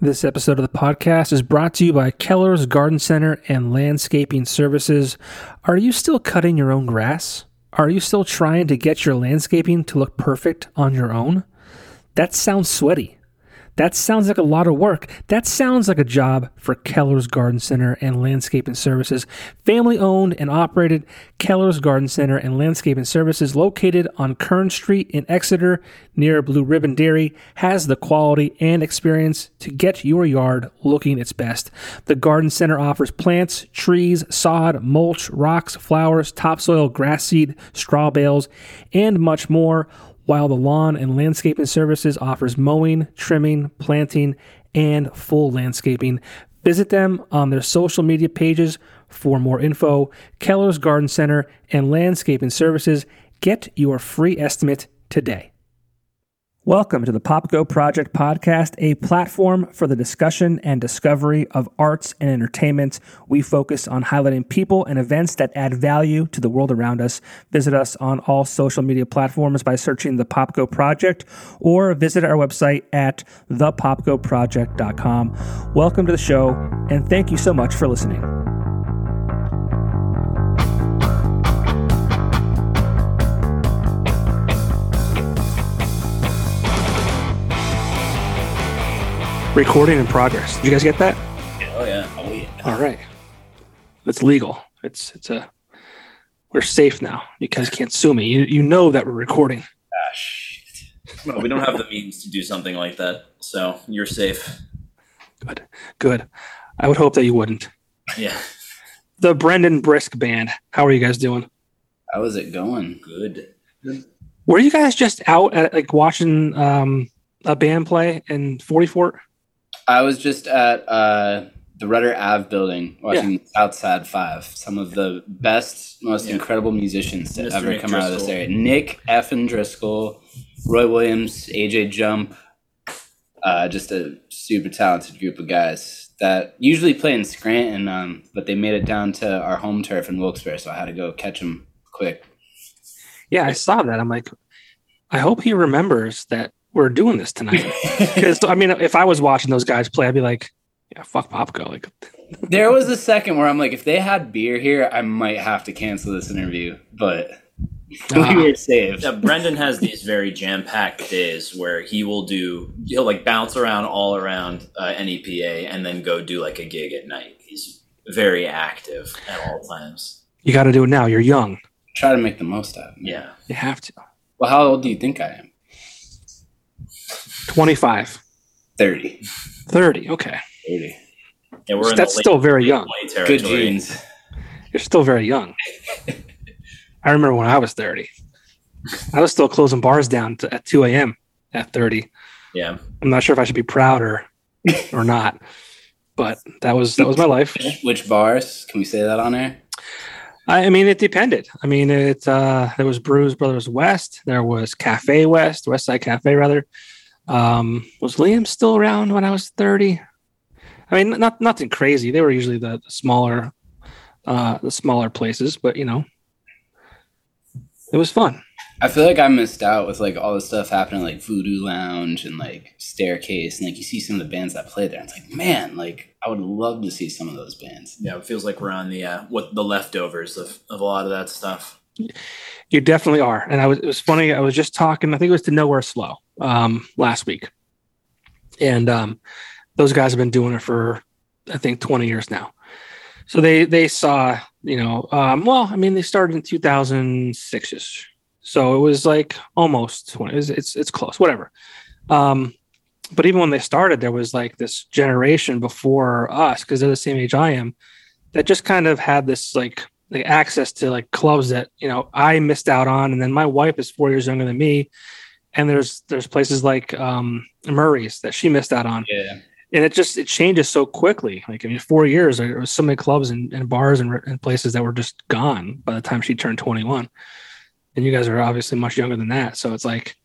This episode of the podcast is brought to you by Keller's Garden Center and Landscaping Services. Are you still cutting your own grass? Are you still trying to get your landscaping to look perfect on your own? That sounds sweaty. That sounds like a lot of work. That sounds like a job for Keller's Garden Center and Landscaping Services. Family owned and operated Keller's Garden Center and Landscaping Services, located on Kern Street in Exeter near Blue Ribbon Dairy, has the quality and experience to get your yard looking its best. The Garden Center offers plants, trees, sod, mulch, rocks, flowers, topsoil, grass seed, straw bales, and much more while the lawn and landscaping services offers mowing, trimming, planting, and full landscaping. Visit them on their social media pages for more info. Keller's Garden Center and Landscaping Services. Get your free estimate today. Welcome to the Popko Project podcast, a platform for the discussion and discovery of arts and entertainment. We focus on highlighting people and events that add value to the world around us. Visit us on all social media platforms by searching the Popko Project or visit our website at thepopkoproject.com. Welcome to the show, and thank you so much for listening. Recording in progress. Did you guys get that? Oh yeah. Oh yeah. All right. It's legal. It's it's a we're safe now. You guys can't sue me. You you know that we're recording. Ah, shit. Well, we don't have the means to do something like that, so you're safe. Good. Good. I would hope that you wouldn't. Yeah. The Brendan Brisk band. How are you guys doing? How is it going? Good. Were you guys just out at like watching um a band play in 44? I was just at uh, the Rudder Ave building watching Outside Five. Some of the best, most Yeah. incredible musicians to Mr. ever Nick come out of this area. Nick Effin Driscoll, Roy Williams, AJ Jump. Uh, just a super talented group of guys that usually play in Scranton, um, but they made it down to our home turf in Wilkes-Barre, so I had to go catch them quick. Yeah, I saw that. I'm like, I hope he remembers that we're doing this tonight. Because I mean, if I was watching those guys play, I'd be like, yeah, fuck Popko. Like, There was a second where I'm like, if they had beer here, I might have to cancel this interview, but Ah. we were saved. Yeah, Brendan has these very jam-packed days where he will do he'll like bounce around all around uh, NEPA and then go do like a gig at night. He's very active at all times. you got to do it now. You're young. Try to make the most out of it. Yeah. You have to. Well, how old do you think I am? 25, 30. 30. Okay. 30. Yeah, we're in That's late, still very young. Good territory. genes. You're still very young. I remember when I was 30. I was still closing bars down to, at 2 a.m. at 30. Yeah. I'm not sure if I should be proud or or not, but that was that was my life. Which bars? Can we say that on air? I, I mean, it depended. I mean, it uh, there was Brews Brothers West, there was Cafe West, West Side Cafe rather. Um, was Liam still around when I was 30? I mean, not nothing crazy. They were usually the, the smaller, uh, the smaller places, but you know, it was fun. I feel like I missed out with like all the stuff happening like Voodoo Lounge and like Staircase and like you see some of the bands that play there. It's like, man, like I would love to see some of those bands. Yeah, it feels like we're on the uh, what the leftovers of, of a lot of that stuff. You definitely are. And I was it was funny. I was just talking, I think it was to Nowhere Slow um last week. And um those guys have been doing it for I think 20 years now. So they they saw, you know, um well, I mean they started in 2006ish. So it was like almost 20. It was, it's it's close, whatever. Um but even when they started there was like this generation before us because they're the same age I am that just kind of had this like like access to like clubs that you know I missed out on, and then my wife is four years younger than me, and there's there's places like um, Murray's that she missed out on, Yeah. and it just it changes so quickly. Like I mean, four years there was so many clubs and, and bars and, and places that were just gone by the time she turned 21, and you guys are obviously much younger than that, so it's like.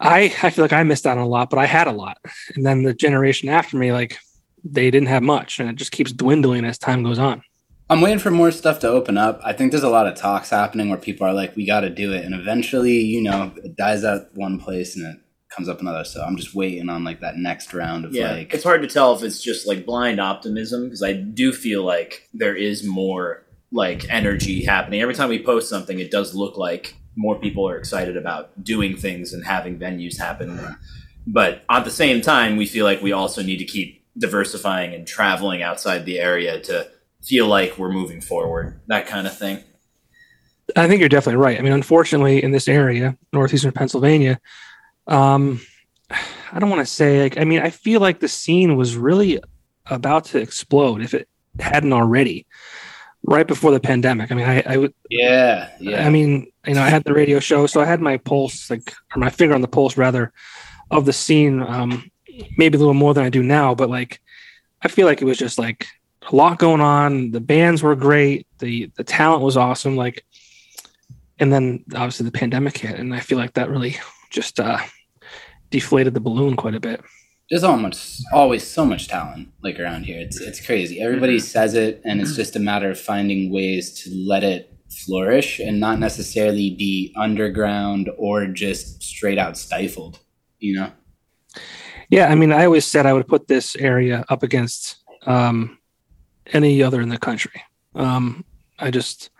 I, I feel like I missed out on a lot, but I had a lot. And then the generation after me, like they didn't have much, and it just keeps dwindling as time goes on. I'm waiting for more stuff to open up. I think there's a lot of talks happening where people are like, we got to do it. And eventually, you know, it dies out one place and it comes up another. So I'm just waiting on like that next round of Yeah, like. it's hard to tell if it's just like blind optimism because I do feel like there is more like energy happening every time we post something. It does look like more people are excited about doing things and having venues happen. But at the same time, we feel like we also need to keep diversifying and traveling outside the area to feel like we're moving forward. That kind of thing. I think you're definitely right. I mean, unfortunately, in this area, northeastern Pennsylvania, um, I don't want to say like. I mean, I feel like the scene was really about to explode if it hadn't already, right before the pandemic. I mean, I, I would. Yeah, yeah. I mean, you know, I had the radio show, so I had my pulse, like, or my finger on the pulse, rather, of the scene. Um, maybe a little more than I do now, but like, I feel like it was just like a lot going on. The bands were great. The the talent was awesome. Like, and then obviously the pandemic hit, and I feel like that really just uh, deflated the balloon quite a bit. There's almost always so much talent like around here. It's it's crazy. Everybody says it, and it's just a matter of finding ways to let it flourish and not necessarily be underground or just straight out stifled. You know. Yeah, I mean, I always said I would put this area up against um, any other in the country. Um, I just,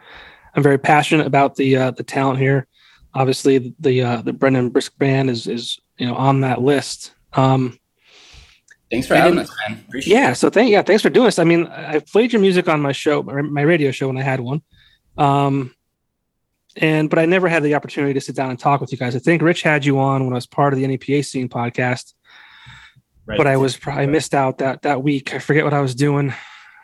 I'm very passionate about the uh, the talent here. Obviously, the uh, the Brendan Brisk band is is you know on that list. Um, Thanks for having us, man. Appreciate yeah, it. so thank yeah, thanks for doing this. I mean, I played your music on my show, my my radio show when I had one. Um, and but I never had the opportunity to sit down and talk with you guys. I think Rich had you on when I was part of the NEPA scene podcast. Right. but I was I missed out that that week. I forget what I was doing.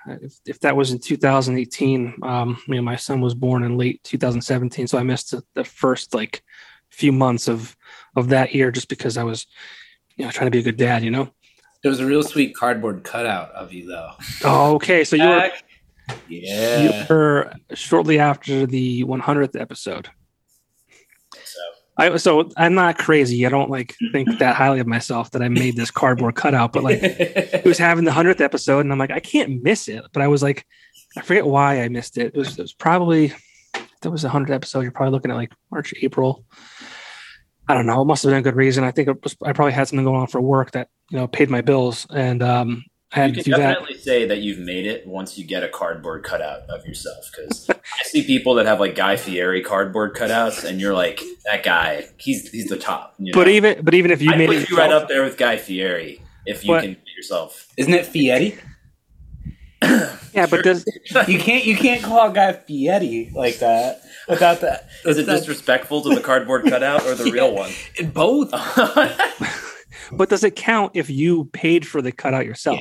If, if that was in 2018, um, you know, my son was born in late 2017, so I missed the, first like few months of of that year just because I was, you know, trying to be a good dad. You know. There was a real sweet cardboard cutout of you, though. Oh, okay. So you were Yeah. you were shortly after the 100th episode. So I so I'm not crazy. I don't like think that highly of myself that I made this cardboard cutout, but like it was having the hundredth episode, and I'm like, I can't miss it. But I was like, I forget why I missed it. It was, it was probably that was a hundredth episode. You're probably looking at like March, April. I don't know. It must have been a good reason. I think it was, I probably had something going on for work that you know paid my bills, and um, I had you to can do that. definitely say that you've made it once you get a cardboard cutout of yourself. Because I see people that have like Guy Fieri cardboard cutouts, and you're like, that guy, he's he's the top. You But even but even if you I made put it you right up there with Guy Fieri if you But- can get yourself. Isn't it Fietti? yeah, but does you can't you can't call a guy Fietti like that without that. Is it that's- disrespectful to the cardboard cutout or the real one? both? but does it count if you paid for the cutout yourself?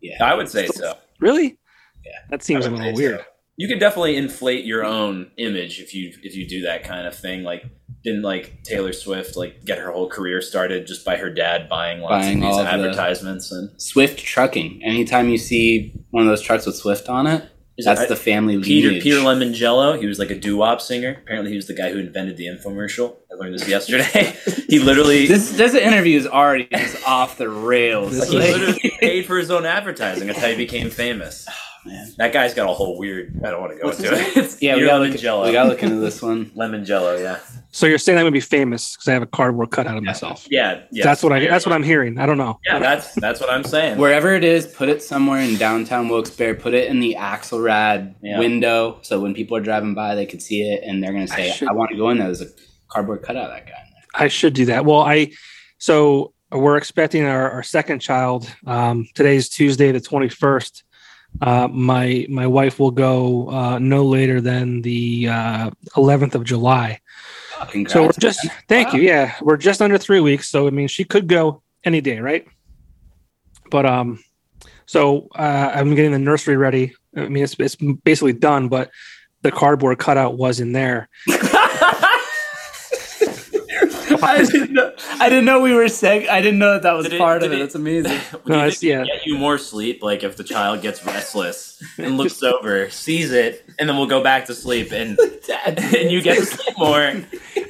Yeah. Yeah. I would say so. Really? Yeah, that seems a little weird. so. You can definitely inflate your own image if you if you do that kind of thing. Like, didn't like Taylor Swift like get her whole career started just by her dad buying lots Buying of these of the- advertisements and Swift trucking. Anytime you see one of those trucks with Swift on it, Is that's it- the family Peter lineage. Peter Lemongello. He was like a doo wop singer. Apparently, he was the guy who invented the infomercial. I learned this yesterday. he literally This this interview is already just off the rails. This he Like- literally paid for his own advertising. That's how he became famous. Oh, man. That guy's got a whole weird. I don't want to go What's into it. It's Yeah, we gotta, look, Lemongello. we gotta look into this one. Lemongello. Yeah. So you're saying I'm gonna be famous because I have a cardboard cutout of myself? Yeah. Yes. That's what I. That's what I'm hearing. I don't know. Yeah, that's that's what I'm saying. Wherever it is, put it somewhere in downtown Wilkes-Barre. Put it in the Axelrad Yeah. window, so when people are driving by, they could see it, and they're gonna say, should- "I, want to go in there." There's a cardboard cutout of that guy. In there. I should do that. Well, I so we're expecting our, our second child. Um, today's Tuesday, the twenty first. Uh, my my wife will go uh, no later than the uh, eleventh of July. Congrats, So we're just thank Wow. you. Yeah, we're just under three weeks. So I mean, she could go any day, right? But um, so uh, I'm getting the nursery ready. I mean, it's it's basically done, but the cardboard cutout was in there. I. I didn't know we were sick. I didn't know that that was Did it- part of it. it- That's amazing. No, you it's- yeah. get you more sleep? Like if the child gets restless and looks over, sees it, and then we'll go back to sleep, and and you get to sleep more.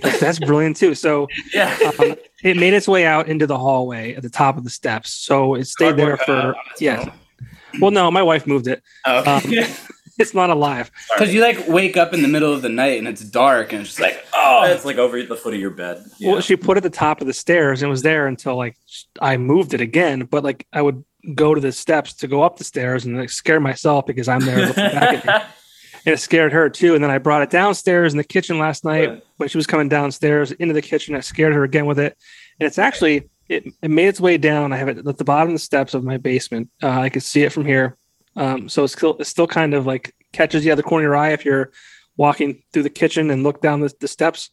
That's, that's brilliant too. So Yeah. um, it made its way out into the hallway at the top of the steps. So it stayed there Cardboard cutout for on yeah. Well, no, my wife moved it. Oh, okay. It's not alive. Because you like wake up in the middle of the night and it's dark and it's just like, oh, it's like over the foot of your bed. Yeah. Well, she put it at the top of the stairs and it was there until like I moved it again. But like I would go to the steps to go up the stairs and like scare myself because I'm there looking back at me. And it scared her too. And then I brought it downstairs in the kitchen last night Right. when she was coming downstairs into the kitchen. I scared her again with it. And it's actually it, it made its way down. I have it at the bottom of the steps of my basement. Uh, I could see it from here. Um, so it's still it's still kind of like catches you out of the corner of your eye if you're walking through the kitchen and look down the, the steps.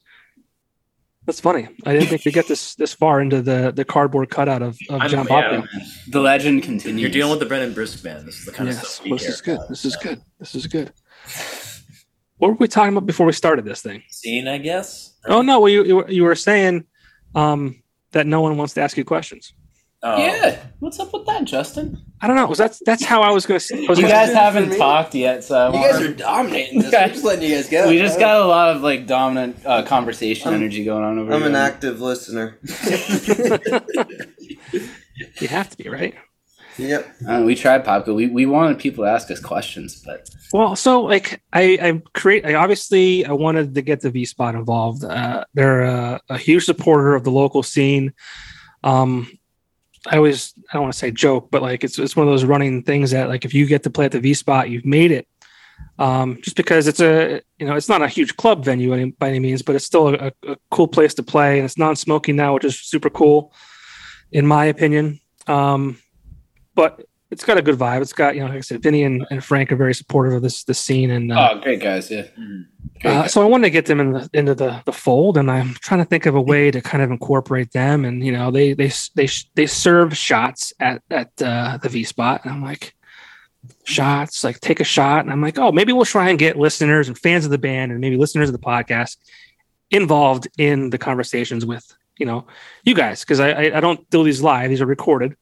That's funny. I didn't think we get this this far into the the cardboard cutout of, of I'm- John yeah. The legend continues. You're dealing with the Brendan Brisk band. This is the kind of stuff well, this care is good. This is good. This is good. What were we talking about before we started this thing? Scene, I guess. Oh no, well, you you were- you were saying um, that no one wants to ask you questions. Oh. Yeah. What's up with that, Justin? I don't know. Was that's that's how I was going to. Was You gonna- guys haven't talked yet, so I You guys are dominating this. Okay. I'm just letting you guys go. we just got a lot of like dominant uh, conversation I'm- energy going on over here. I'm an active listener. you have to be right. yep. Uh, we tried Popko. We we wanted people to ask us questions, but Well, so like I, I create. I obviously I wanted to get the V Spot involved. Uh, they're a, a huge supporter of the local scene. Um, I always I don't want to say joke, but like it's it's one of those running things that like if you get to play at the V Spot, you've made it. Um, just because it's a you know it's not a huge club venue any, by any means, but it's still a, a cool place to play, and it's non-smoking now, which is super cool, in my opinion. Um, but it's got a good vibe. It's got you know like I said, Vinny and, and Frank are very supportive of this this scene, and uh, oh, great guys, yeah. Mhm. Uh, so I wanted to get them in the, into the, the fold, and I'm trying to think of a way to kind of incorporate them. And you know, they they they they serve shots at at uh, the V spot, and I'm like, shots, like take a shot, and I'm like, oh, maybe we'll try and get listeners and fans of the band, and maybe listeners of the podcast involved in the conversations with you know you guys because I, I I don't do these live; these are recorded.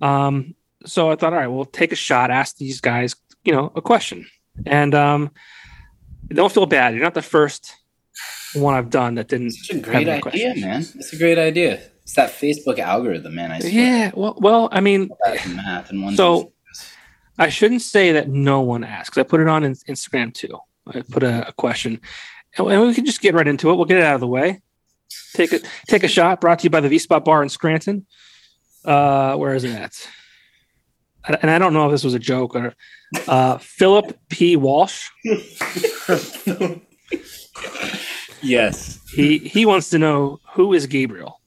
Um, so I thought, all right, we'll take a shot, ask these guys, you know, a question, and um, don't feel bad. You're not the first one I've done that didn't. Such a have great idea, questions. man. It's a great idea. It's that Facebook algorithm, man. I swear. Yeah, well, well, I mean, math and one. So- I shouldn't say that no one asks. I put it on Instagram too. I put a, a question, and and we can just get right into it. We'll get it out of the way. Take a take a shot. Brought to you by the V Spot Bar in Scranton. Uh, where is it at? And I don't know if this was a joke or uh, Philip P. Walsh. yes. He he wants to know who is Gabriel.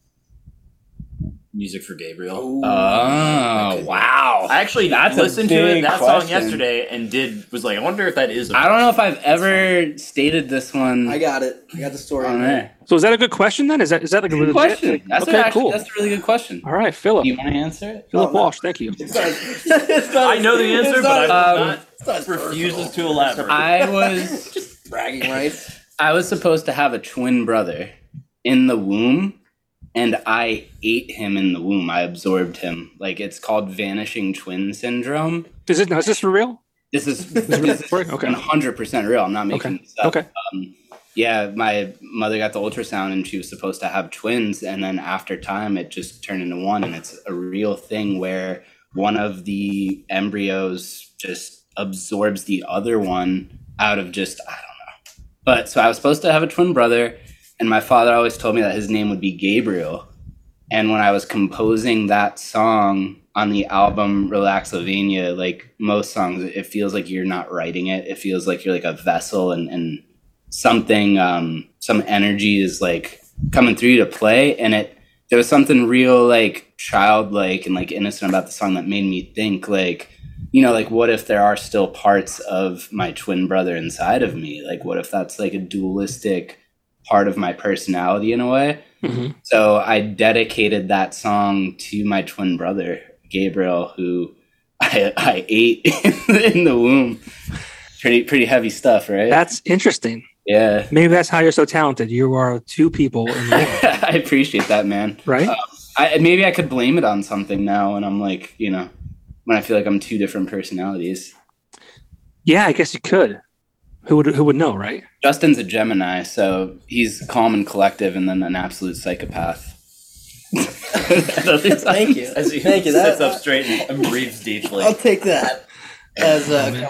Music for Gabriel. Oh wow! I actually That's listened to it big that song yesterday and did was like I wonder if that is. a I don't know if I've ever stated this one I got it. I got the story. on there. So is that a good question then? Is that is that like a Good legit question. That's okay, actually, cool. That's a really good question. All right, Philip. Do you want to answer it? Philip Oh, no. Walsh, thank you. It's not, it's not, I know the answer, it's but not- I will um, not not refuses to elaborate. I was Just bragging rights. I was supposed to have a twin brother in the womb, and I ate him in the womb. I absorbed him. Like it's called vanishing twin syndrome. Is it? No, is this for real? This is real? Okay. 100% real. I'm not making Okay. this up. Okay. Um, yeah, my mother got the ultrasound and she was supposed to have twins, and then after time, it just turned into one, and it's a real thing where one of the embryos just absorbs the other one out of just I don't know. But so I was supposed to have a twin brother, and my father always told me that his name would be Gabriel. And when I was composing that song on the album Relaxylvania, like most songs, it feels like you're not writing it. It feels like you're like a vessel and, and something, um, some energy is like coming through you to play. And it, there was something real like childlike and like innocent about the song that made me think like, you know, like what if there are still parts of my twin brother inside of me? Like what if that's like a dualistic part of my personality in a way? hmm So I dedicated that song to my twin brother, Gabriel, who I, I ate in the womb. Pretty pretty heavy stuff, right? That's interesting. yeah. Maybe that's how you're so talented. You are two people I appreciate that, man. right? I maybe I could blame it on something now, and I'm like, you know, when I feel like I'm two different personalities. Yeah, I guess you could. Who would who would know, right? Justin's a Gemini, so he's calm and collective, and then an absolute psychopath. Thank you. As he Thank you. sits up straight and breathes deeply. I'll take that as a man.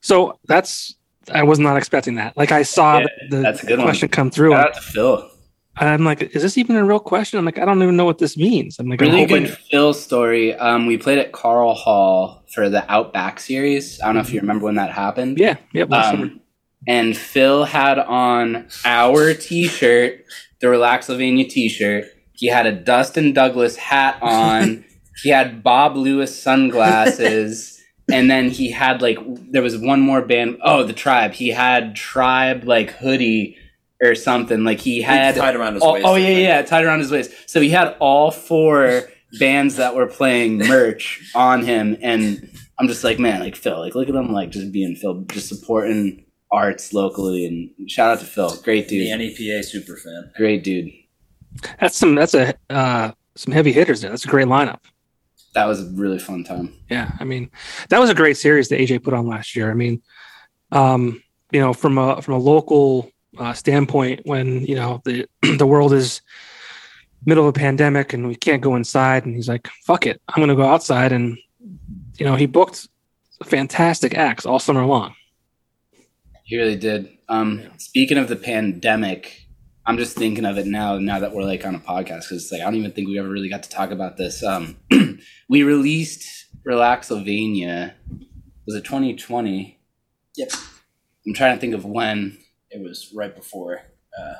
So that's I was not expecting that. Like I saw Yeah, the, the that's a good one. question come through. Shout out to Phil. I'm like, is this even a real question? I'm like, I don't even know what this means. I'm like, I'm Really hoping- good Phil story. Um, we played at Karl Hall for the Outback series. I don't know if you remember when that happened. Yeah, yeah. Um, and Phil had on our T-shirt, the Relaxylvania T-shirt. He had a Dustin Douglas hat on. he had Bob Lewis sunglasses, and then he had like there was one more band. Oh, the Tribe. He had Tribe like hoodie or something. Like he had tied around his Oh, waist. oh I yeah, yeah, tied around his waist. So he had all four bands that were playing merch on him, and I'm just like, man, like Phil, like look at him, like just being Phil, just supporting arts locally, and shout out to Phil, great dude, The dude, NEPA super fan. great dude. That's some. That's a uh, some heavy hitters there. That's a great lineup. That was a really fun time. Yeah, I mean, that was a great series that AJ put on last year. I mean, um, you know, from a from a local uh, standpoint, when you know the the world is middle of a pandemic and we can't go inside, and he's like, "Fuck it, I'm going to go outside," and you know, he booked fantastic acts all summer long. He really did. Um, speaking of the pandemic, I'm just thinking of it now. Now that we're like on a podcast, because it's like I don't even think we ever really got to talk about this. Um, we released Relaxylvania. Was it 2020? Yep. I'm trying to think of when. It was right before uh,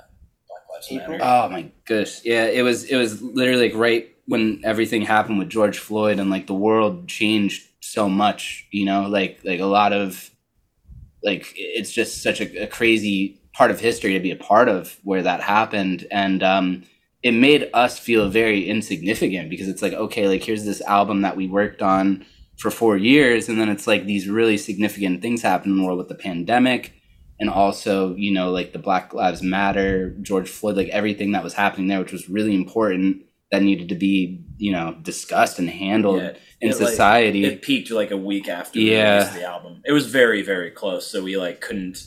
Black Lives Matter. Oh my gosh, yeah, it was. It was literally like right when everything happened with George Floyd, and like the world changed so much. You know, like like a lot of like it's just such a, a crazy part of history to be a part of where that happened, and um, it made us feel very insignificant because it's like okay, like here's this album that we worked on for four years, and then it's like these really significant things happen in the world with the pandemic and also you know like the black lives matter george floyd like everything that was happening there which was really important that needed to be you know discussed and handled Yeah, in it, like, society It peaked like a week after we Yeah. released the album. It was very, very close. So we like couldn't.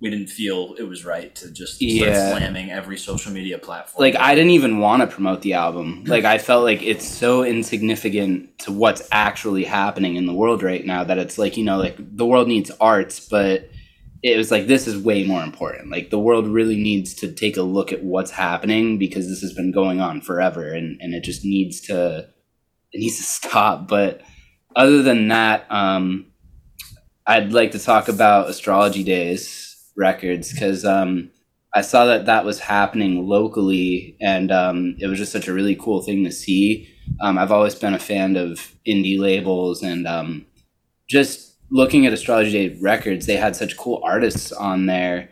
We didn't feel it was right to just start Yeah. slamming every social media platform. like i didn't even want to promote the album like i felt like it's so insignificant to what's actually happening in the world right now that it's like you know like the world needs arts but it was like this is way more important like the world really needs to take a look at what's happening because this has been going on forever and and it just needs to it needs to stop but other than that um i'd like to talk about astrology days records because um I saw that that was happening locally, and um, it was just such a really cool thing to see. Um, I've always been a fan of indie labels, and um, just looking at Astrology Day Records, they had such cool artists on there.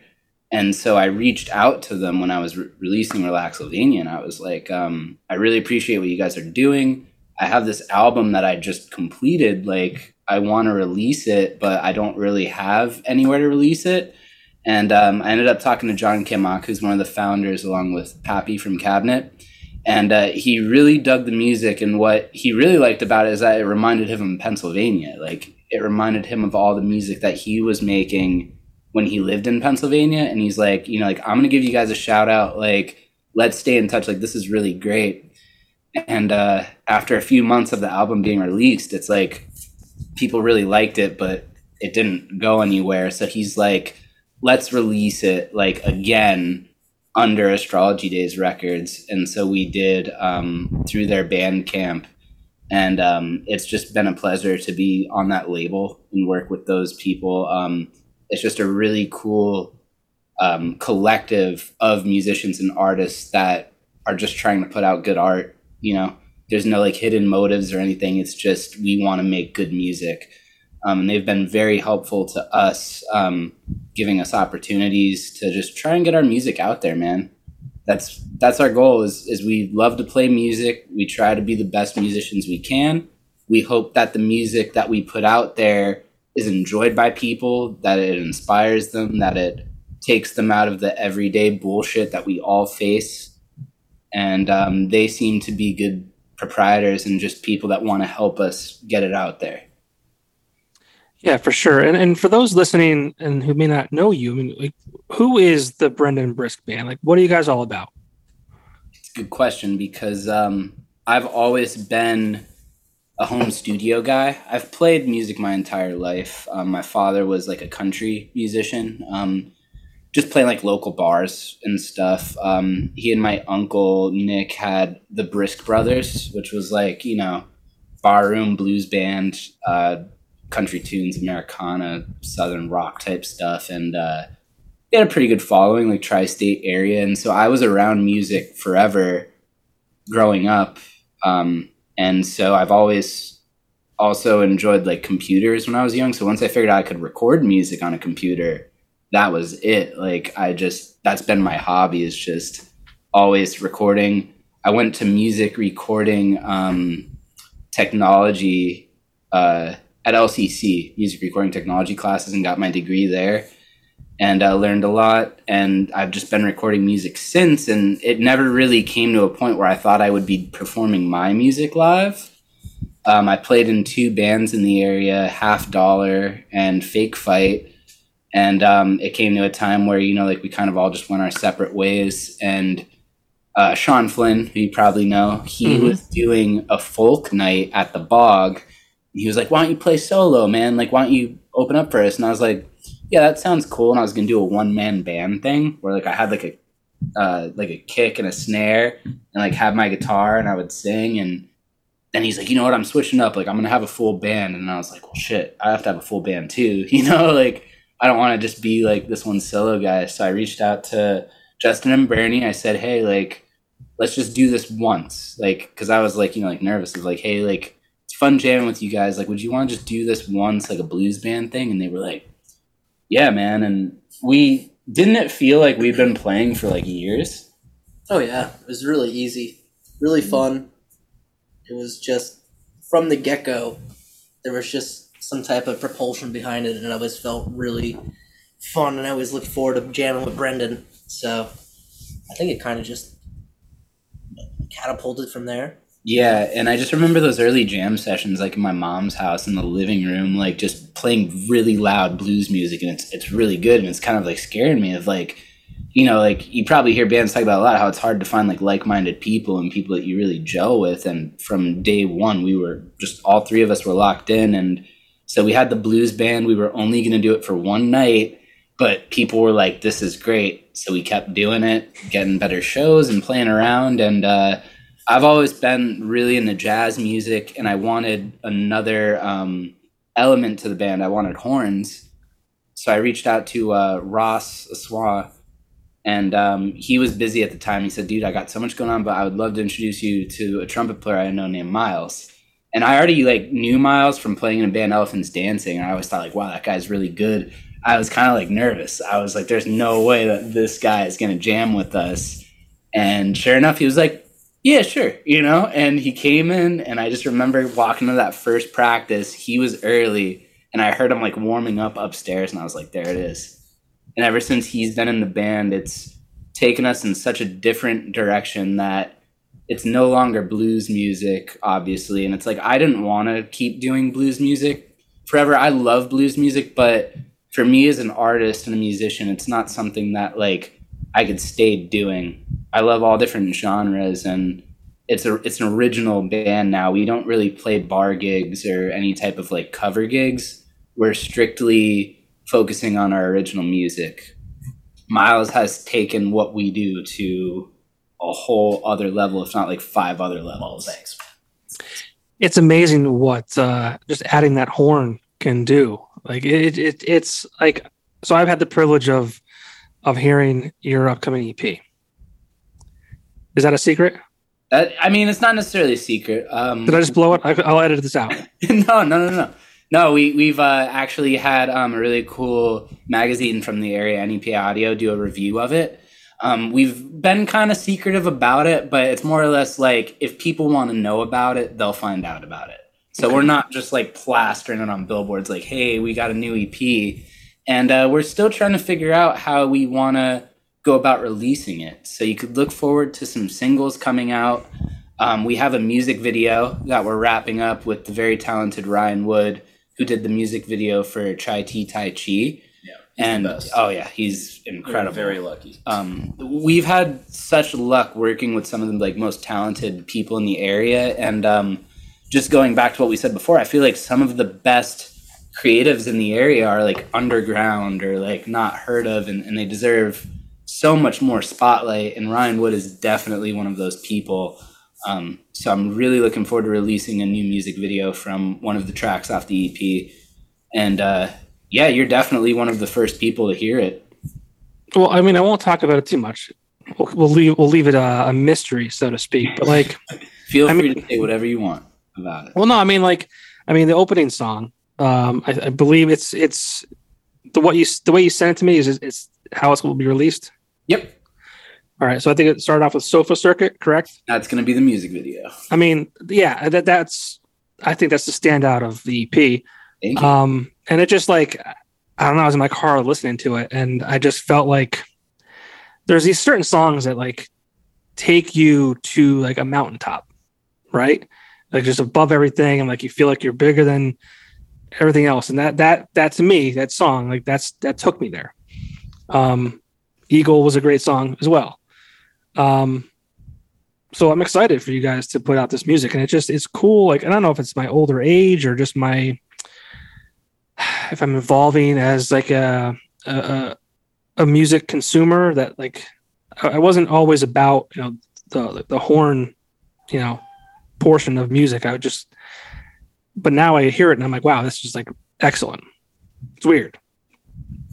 And so I reached out to them when I was re- releasing Relaxylvania, and I was like, um, I really appreciate what you guys are doing. I have this album that I just completed. Like, I want to release it, but I don't really have anywhere to release it. And um, I ended up talking to John Kimmock, who's one of the founders, along with Pappy from Cabinet. And uh, he really dug the music. And what he really liked about it is that it reminded him of Pennsylvania. Like, it reminded him of all the music that he was making when he lived in Pennsylvania. And he's like, you know, like, I'm to give you guys a shout out. Like, let's stay in touch. Like, this is really great. And uh, after a few months of the album being released, it's like people really liked it, but it didn't go anywhere. So he's like, let's release it like again under Astrology Days Records. And so we did um, through their band camp, And um, it's just been a pleasure to be on that label and work with those people. Um, it's just a really cool um, collective of musicians and artists that are just trying to put out good art. You know, there's no like hidden motives or anything. It's just we want to make good music. Um, and they've been very helpful to us, um, giving us opportunities to just try and get our music out there, man. That's that's our goal. Is is we love to play music. We try to be the best musicians we can. We hope that the music that we put out there is enjoyed by people, that it inspires them, that it takes them out of the everyday bullshit that we all face. And um, they seem to be good proprietors and just people that want to help us get it out there. Yeah, for sure. And and for those listening and who may not know you, I mean, like, who is the Brendan Brisk band? Like, what are you guys all about? Good question because um, I've always been a home studio guy. I've played music my entire life. Um, my father was like a country musician, um, just playing like local bars and stuff. Um, he and my uncle Nick had the Brisk Brothers, which was like you know barroom blues band, uh, country tunes, Americana, southern rock type stuff, and uh, they had a pretty good following, like tri-state area. And so I was around music forever, growing up, um, and so I've always also enjoyed like computers when I was young. So once I figured out I could record music on a computer, that was it. Like I just that's been my hobby is just always recording. I went to music recording um, technology uh, at LCC, music recording technology classes, and got my degree there. And I learned a lot, and I've just been recording music since. And it never really came to a point where I thought I would be performing my music live. Um, I played in two bands in the area, Half Dollar and Fake Fight. And um, it came to a time where, you know, like we kind of all just went our separate ways. And uh, Sean Flynn, who you probably know, he Mhm. was doing a folk night at the bog. He was like, "Why don't you play solo, man? Like, why don't you open up for us?" And I was like, "Yeah, that sounds cool." And I was gonna do a one man band thing where like I had like a uh, like a kick and a snare and like have my guitar and I would sing and then he's like, you know what, I'm switching up. Like I'm gonna have a full band. And I was like, well, shit, I have to have a full band too. You know, like I don't want to just be like this one solo guy. So I reached out to Justin and Bernie. I said, hey, like let's just do this once, like because I was like, you know, like nervous of like, hey, like fun jamming with you guys. Like, would you want to just do this once, like a blues band thing? And they were like, yeah, man. And we didn't it feel like we've been playing for like years. Oh yeah, it was really easy, really mm-hmm. fun. It was just from the get go, there was just some type of propulsion behind it, and it always felt really fun. And I always looked forward to jamming with Brendan. So I think it kind of just catapulted from there. Yeah, and I just remember those early jam sessions, like in my mom's house in the living room, like just playing really loud blues music, and it's it's really good, and it's kind of like scaring me of like, you know, like you probably hear bands talk about a lot how it's hard to find like like minded people and people that you really gel with, and from day one we were just all three of us were locked in, and so we had the blues band. We were only going to do it for one night, but people were like, "This is great," so we kept doing it, getting better shows and playing around, and. uh I've always been really into jazz music, and I wanted another um, element to the band. I wanted horns, so I reached out to uh, Ross Aswa, and um, he was busy at the time. He said, "Dude, I got so much going on, but I would love to introduce you to a trumpet player I know named Miles." And I already like knew Miles from playing in a band Elephants Dancing, and I always thought like, "Wow, that guy's really good." I was kind of like nervous. I was like, "There's no way that this guy is gonna jam with us." And sure enough, he was like, yeah, sure, you know. And he came in, and I just remember walking to that first practice. He was early, and I heard him like warming up upstairs, and I was like, there it is. And ever since he's been in the band, it's taken us in such a different direction that it's no longer blues music, obviously. And it's like, I didn't want to keep doing blues music forever. I love blues music, but for me as an artist and a musician, it's not something that like I could stay doing. I love all different genres and it's a it's an original band now. We don't really play bar gigs or any type of like cover gigs. We're strictly focusing on our original music. Miles has taken what we do to a whole other level, if not like five other levels. thanks. It's amazing what uh, just adding that horn can do. Like it, it, it's like so. I've had the privilege of of hearing your upcoming EP. Is that a secret? That, I mean, it's not necessarily a secret. Um, Did I just blow it? I, I'll edit this out. no, no, no, no. No, we we've uh, actually had um, a really cool magazine from the area, NEP Audio, do a review of it. Um, we've been kind of secretive about it, but it's more or less like if people want to know about it, they'll find out about it. So we're not just like plastering it on billboards, like, "Hey, we got a new EP," and uh, we're still trying to figure out how we want to go about releasing it. So you could look forward to some singles coming out. Um, we have a music video that we're wrapping up with the very talented Ryan Wood, who did the music video for Chai Tea Tai Chi. Yeah, And oh yeah, he's incredible. We're incredible. very lucky. um, we've had such luck working with some of the like most talented people in the area, and um, just going back to what we said before, I feel like some of the best creatives in the area are like underground or like not heard of, and, and they deserve so much more spotlight. And Ryan Wood is definitely one of those people. Um, so I'm really looking forward to releasing a new music video from one of the tracks off the EP. And uh, yeah, you're definitely one of the first people to hear it. Well, I mean, I won't talk about it too much. We'll, we'll leave we'll leave it a, a mystery, so to speak. But like, Feel I free mean- to say whatever you want about it. well, no, I mean, like, I mean, the opening song. Um, I, I believe it's it's the what you the way you sent it to me is it's how it's will be released. Yep, All right, so I think it started off with Sofa Circuit, correct? that's gonna be the music video. I mean, yeah, that that's I think that's the standout of the EP. Thank you. Um, and it just like I don't know, I was in my car listening to it, and I just felt like there's these certain songs that like take you to like a mountaintop, right? Like just above everything, and like you feel like you're bigger than everything else. And that that that to me, that song, like that's that took me there. Um, Eagle was a great song as well. Um, so I'm excited for you guys to put out this music, and it just it's cool. Like I don't know if it's my older age or just my if I'm evolving as like a a, a, music consumer that like I I wasn't always about you know the the horn you know portion of music. I would just but now I hear it and I'm like, wow, this is like excellent. It's weird.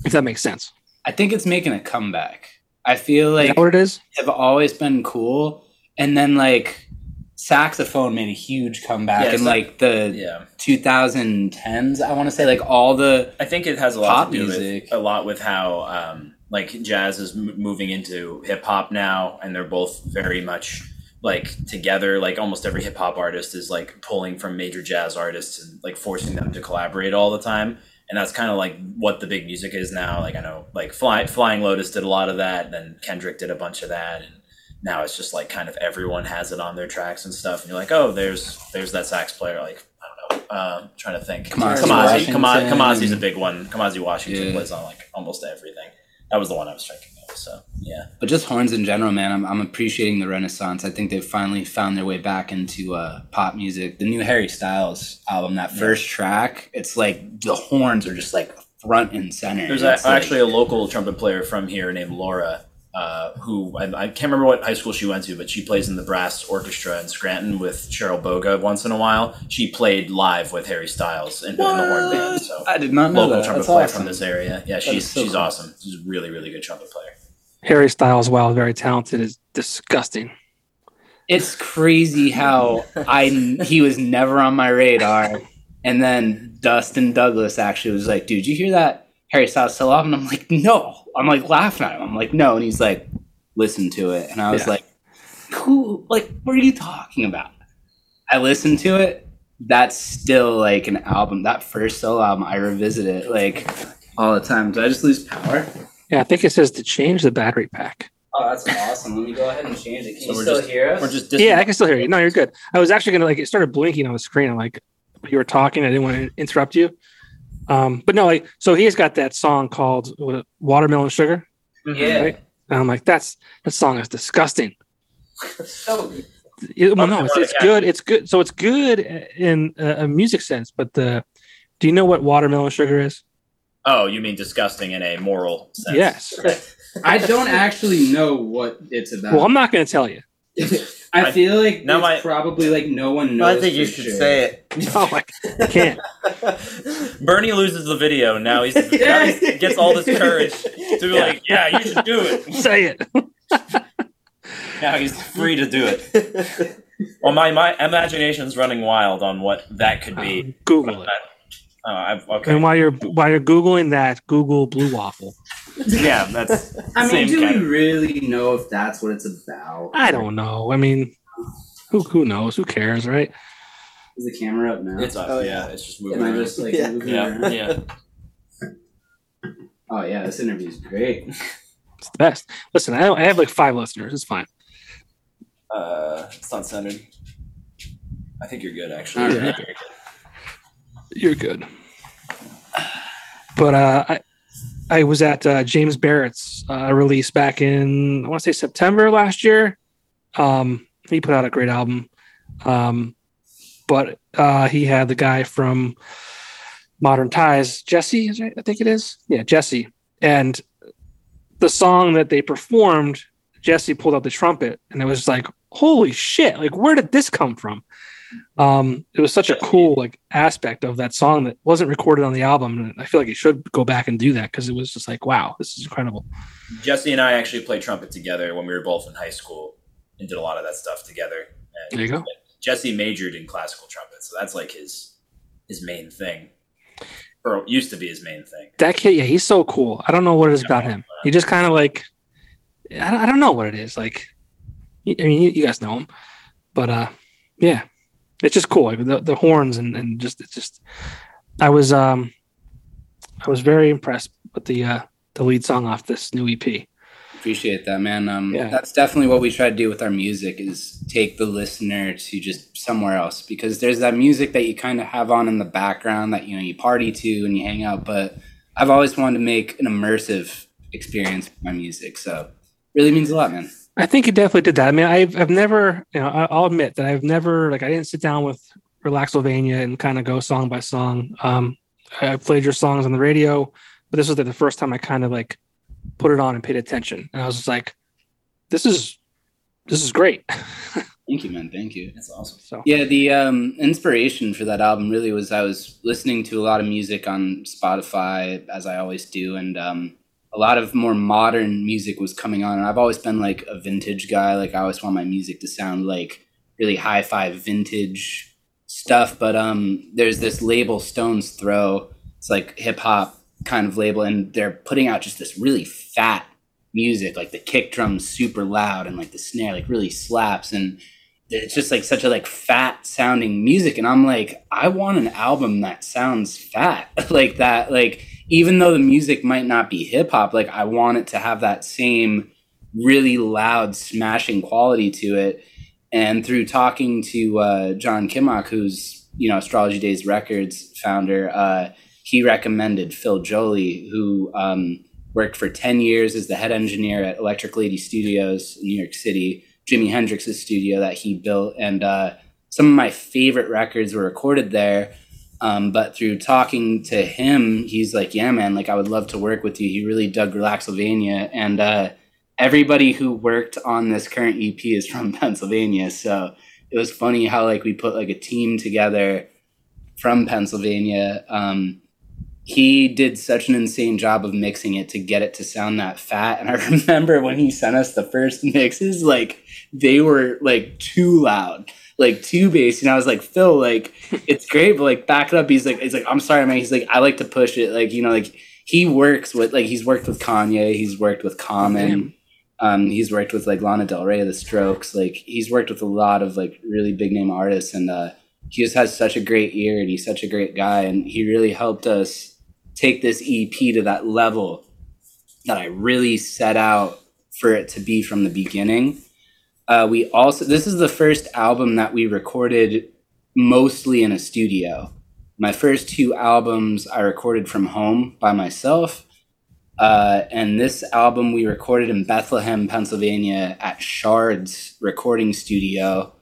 If that makes sense. I think it's making a comeback. I feel like that what it is? have always been cool, and then like saxophone made a huge comeback Yeah, in sa- like the Yeah, 2010s. I want to say like all the I think it has a lot Pop to do music. with a lot with how um, like jazz is m- moving into hip hop now, and they're both very much like together. Like almost every hip hop artist is like pulling from major jazz artists and like forcing them to collaborate all the time. And that's kind of like what the big music is now. Like I know, like Fly, Flying Lotus did a lot of that. Then Kendrick did a bunch of that, and now it's just like kind of everyone has it on their tracks and stuff. And you're like, oh, there's there's that sax player. Like I don't know, um, trying to think. Kamasi Kamasi, Kama- Washington. Kamasi's a big one. Kamasi Washington Yeah. plays on like almost everything. That was the one I was thinking. So yeah, but just horns in general, man. I'm I'm appreciating the renaissance. I think they've finally found their way back into uh, pop music. The new Harry Styles album, that first track, it's like the horns are just like front and center. there's a, like- actually a local trumpet player from here named Laura. Uh, who I, I can't remember what high school she went to, but she plays in the brass orchestra in Scranton with Cheryl Boga once in a while. She played live with Harry Styles in, in the horn band. So I did not know local that. trumpet That's player awesome. from this area. Yeah, is she's so she's cool. awesome. She's a really really good trumpet player. Harry Styles, while very talented, is disgusting. It's crazy how I he was never on my radar, and then Dustin Douglas actually was like, "Dude, you hear that Harry Styles solo album?" And I'm like, "No." I'm like laughing at him. I'm like, "No," and he's like, "Listen to it," and I was Yeah. like, "Who? Like, what are you talking about?" I listened to it. That's still like an album. That first solo album, I revisit it like all the time. Did I just lose power? Yeah, I think it says to change the battery pack. Oh, that's awesome. Let me go ahead and change it. Can So you we're still just- hear us? We're just dis- Yeah, I can still hear you. No, you're good. I was actually gonna like it started blinking on the screen. I'm like, you were talking. I didn't want to interrupt you. Um, but no, like so he's got that song called what, "Watermelon Sugar," yeah. right? and I'm like, that's that song is disgusting. So It- well, no, it's, it's good. It's good. So it's good in a, a music sense. But the, do you know what watermelon sugar is? Oh, you mean disgusting in a moral sense? Yes. I don't actually know what it's about. Well, I'm not going to tell you. I feel like Now it's my- probably like no one knows. I think you should sure. say it. No, I I can't. Bernie loses the video. Now he's now he gets all this courage to be like, yeah, you should do it. Say it. Now he's free to do it. Well, my my imagination's running wild on what that could be. Google it. Oh, I've, okay. And while you're while you're googling that, Google blue waffle. yeah, that's I mean, same do kind we really know if that's what it's about? I don't know. I mean, who who knows? Who cares, right? Is the camera up now? It's up. Oh, yeah. yeah. it's just moving. Am I just like Yeah. moving yeah, around? yeah. Oh yeah, this interview is great. It's the best. Listen, I, I have like five listeners. It's fine. Uh, it's not centered. I think you're good, actually. All Yeah, right. You're good. But uh, I I was at uh, James Barrett's uh, release back in I want to say September last year. Um, he put out a great album. Um, but uh, he had the guy from Modern Ties, Jesse? I think it is. Yeah, Jesse. And the song that they performed, Jesse pulled out the trumpet, and it was like, holy shit! Like, where did this come from? Um, it was such a cool like aspect of that song that wasn't recorded on the album, and I feel like he should go back and do that because it was just like, wow, this is incredible. Jesse and I actually played trumpet together when we were both in high school and did a lot of that stuff together. And There you go. Jesse majored in classical trumpet, so that's like his his main thing, or used to be his main thing. That kid, yeah, he's so cool. I don't know what it is about him. He just kind of like, I don't, I don't know what it is. Like, I mean, you, you guys know him, but uh, yeah, it's just cool. Like the, the horns and, and just it's just, I was um, I was very impressed with the uh the lead song off this new EP. Appreciate that, man. Um, Yeah. That's definitely what we try to do with our music is take the listener to just somewhere else because there's that music that you kind of have on in the background that you know you party to and you hang out. But I've always wanted to make an immersive experience with my music, so really means a lot, man. I think he definitely did that. I mean, I've I've never, you know, I- I'll admit that I've never like I didn't sit down with Relaxylvania and kind of go song by song. Um, I played your songs on the radio, but this was like the first time I kind of like put it on and paid attention, and I was just like, this is this is great. Thank you, man. Thank you. That's awesome. so Yeah, the um, inspiration for that album really was I was listening to a lot of music on Spotify, as I always do, and um, a lot of more modern music was coming on. And I've always been like a vintage guy. Like I always want my music to sound like really hi-fi vintage stuff. But um, there's this label, Stones Throw. It's like hip hop kind of label, and they're putting out just this really fat music. Like the kick drum's super loud, and like the snare like really slaps, and it's just like such a like fat sounding music and i'm like i want an album that sounds fat like that like even though the music might not be hip hop like i want it to have that same really loud smashing quality to it and through talking to uh, john kimmock who's you know astrology days records founder uh, he recommended phil joly who um, worked for 10 years as the head engineer at electric lady studios in new york city Jimi Hendrix's studio that he built, and uh, some of my favorite records were recorded there. Um, but through talking to him, he's like, "Yeah, man, like I would love to work with you." He really dug Relaxylvania, and uh, everybody who worked on this current EP is from Pennsylvania. So it was funny how like we put like a team together from Pennsylvania. Um, he did such an insane job of mixing it to get it to sound that fat. And I remember when he sent us the first mixes, like they were like too loud, like bass. And I was like, Phil, like it's great, but like back it up. He's like, he's like, I'm sorry, man. He's like, I like to push it. Like, you know, like he works with like he's worked with Kanye, he's worked with Common. Um, he's worked with like Lana Del Rey, The Strokes. Like he's worked with a lot of like really big name artists, and uh, he just has such a great ear, and he's such a great guy, and he really helped us take this EP to that level that I really set out for it to be from the beginning. Uh, we also this is the first album that we recorded mostly in a studio. My first two albums I recorded from home by myself. Uh, and this album we recorded in Bethlehem, Pennsylvania at Shards Recording Studio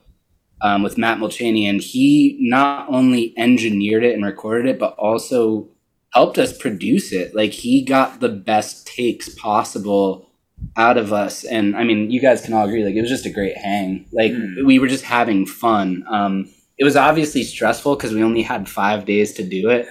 um, with Matt Mulchaney. And he not only engineered it and recorded it, but also helped us produce it. Like he got the best takes possible out of us. And I mean, you guys can all agree, like it was just a great hang. Like Mm. we were just having fun. Um, it was obviously stressful because we only had five days to do it.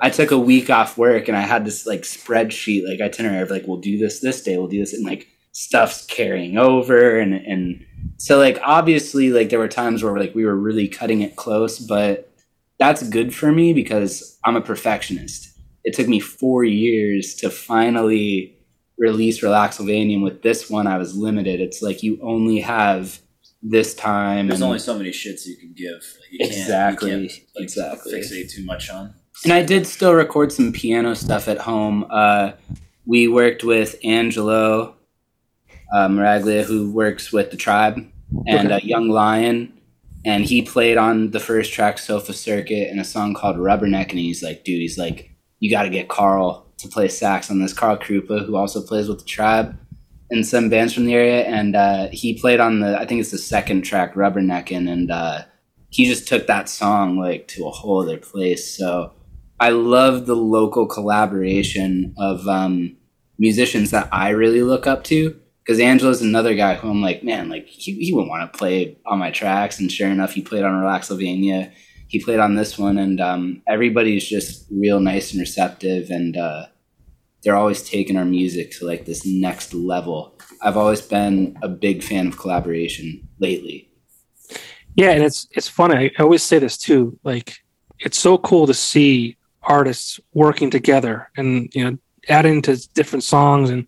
I took a week off work and I had this like spreadsheet, like itinerary of like we'll do this this day, we'll do this, and like stuff's carrying over, and and so like obviously like there were times where like we were really cutting it close, but that's good for me because I'm a perfectionist. It took me four years to finally release Relaxylvania. And with this one, I was limited. It's like you only have this time. There's and- only so many shits you can give. Like, you can't- you Exactly, can't, like, exactly. Fixate too much on. And I did still record some piano stuff at home. Uh, we worked with Angelo uh, Maraglia, who works with the Tribe, and uh, Young Lion, and he played on the first track, Sofa Circuit, and a song called Rubberneck. And he's like, dude, he's like, you got to get Carl to play sax on this. Carl Krupa, who also plays with the Tribe and some bands from the area, and uh, he played on the, I think it's the second track, Rubberneckin', and uh, he just took that song like to a whole other place. So I love the local collaboration of um, musicians that I really look up to. Because Angelo's another guy who I'm like, man, like he, he would want to play on my tracks, and sure enough, he played on Relax Relaxylvania. He played on this one, and um, everybody's just real nice and receptive, and uh, they're always taking our music to like this next level. I've always been a big fan of collaboration lately. Yeah, and it's it's funny. I always say this too. Like, it's so cool to see artists working together and you know adding to different songs and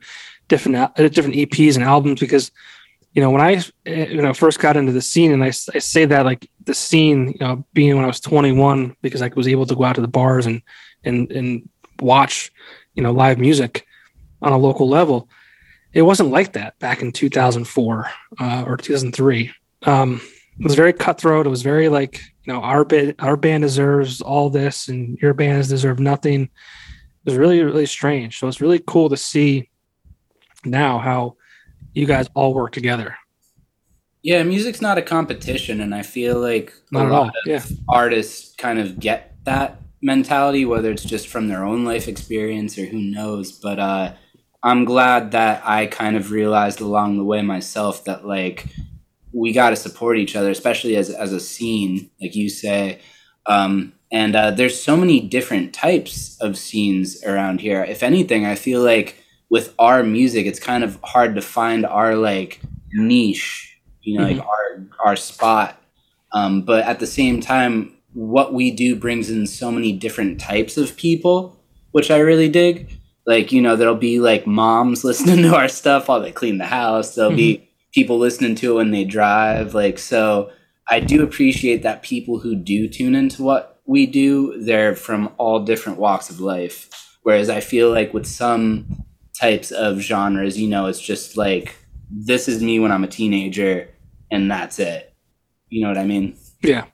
different uh, different EPs and albums because you know when I you know first got into the scene and I, I say that like the scene you know being when I was 21 because I was able to go out to the bars and and and watch you know live music on a local level it wasn't like that back in 2004 uh, or 2003 um, it was very cutthroat. It was very like you know our band our band deserves all this and your bands deserve nothing. It was really really strange. So it's really cool to see now how you guys all work together Yeah, music's not a competition, and I feel like Not a lot all, of yeah. artists kind of get that mentality, whether it's just from their own life experience or who knows. But uh, I'm glad that I kind of realized along the way myself that like we got to support each other, especially as as a scene, like you say. Um, and uh, there's so many different types of scenes around here. If anything, I feel like with our music, it's kind of hard to find our like niche, you know, like our our spot. Um, but at the same time, what we do brings in so many different types of people, which I really dig. Like, you know, there'll be like moms listening to our stuff while they clean the house. There'll be people listening to it when they drive. Like, so I do appreciate that people who do tune into what we do, they're from all different walks of life. Whereas I feel like with some types of genres, you know, it's just like, this is me when I'm a teenager, and that's it. You know what I mean? yeah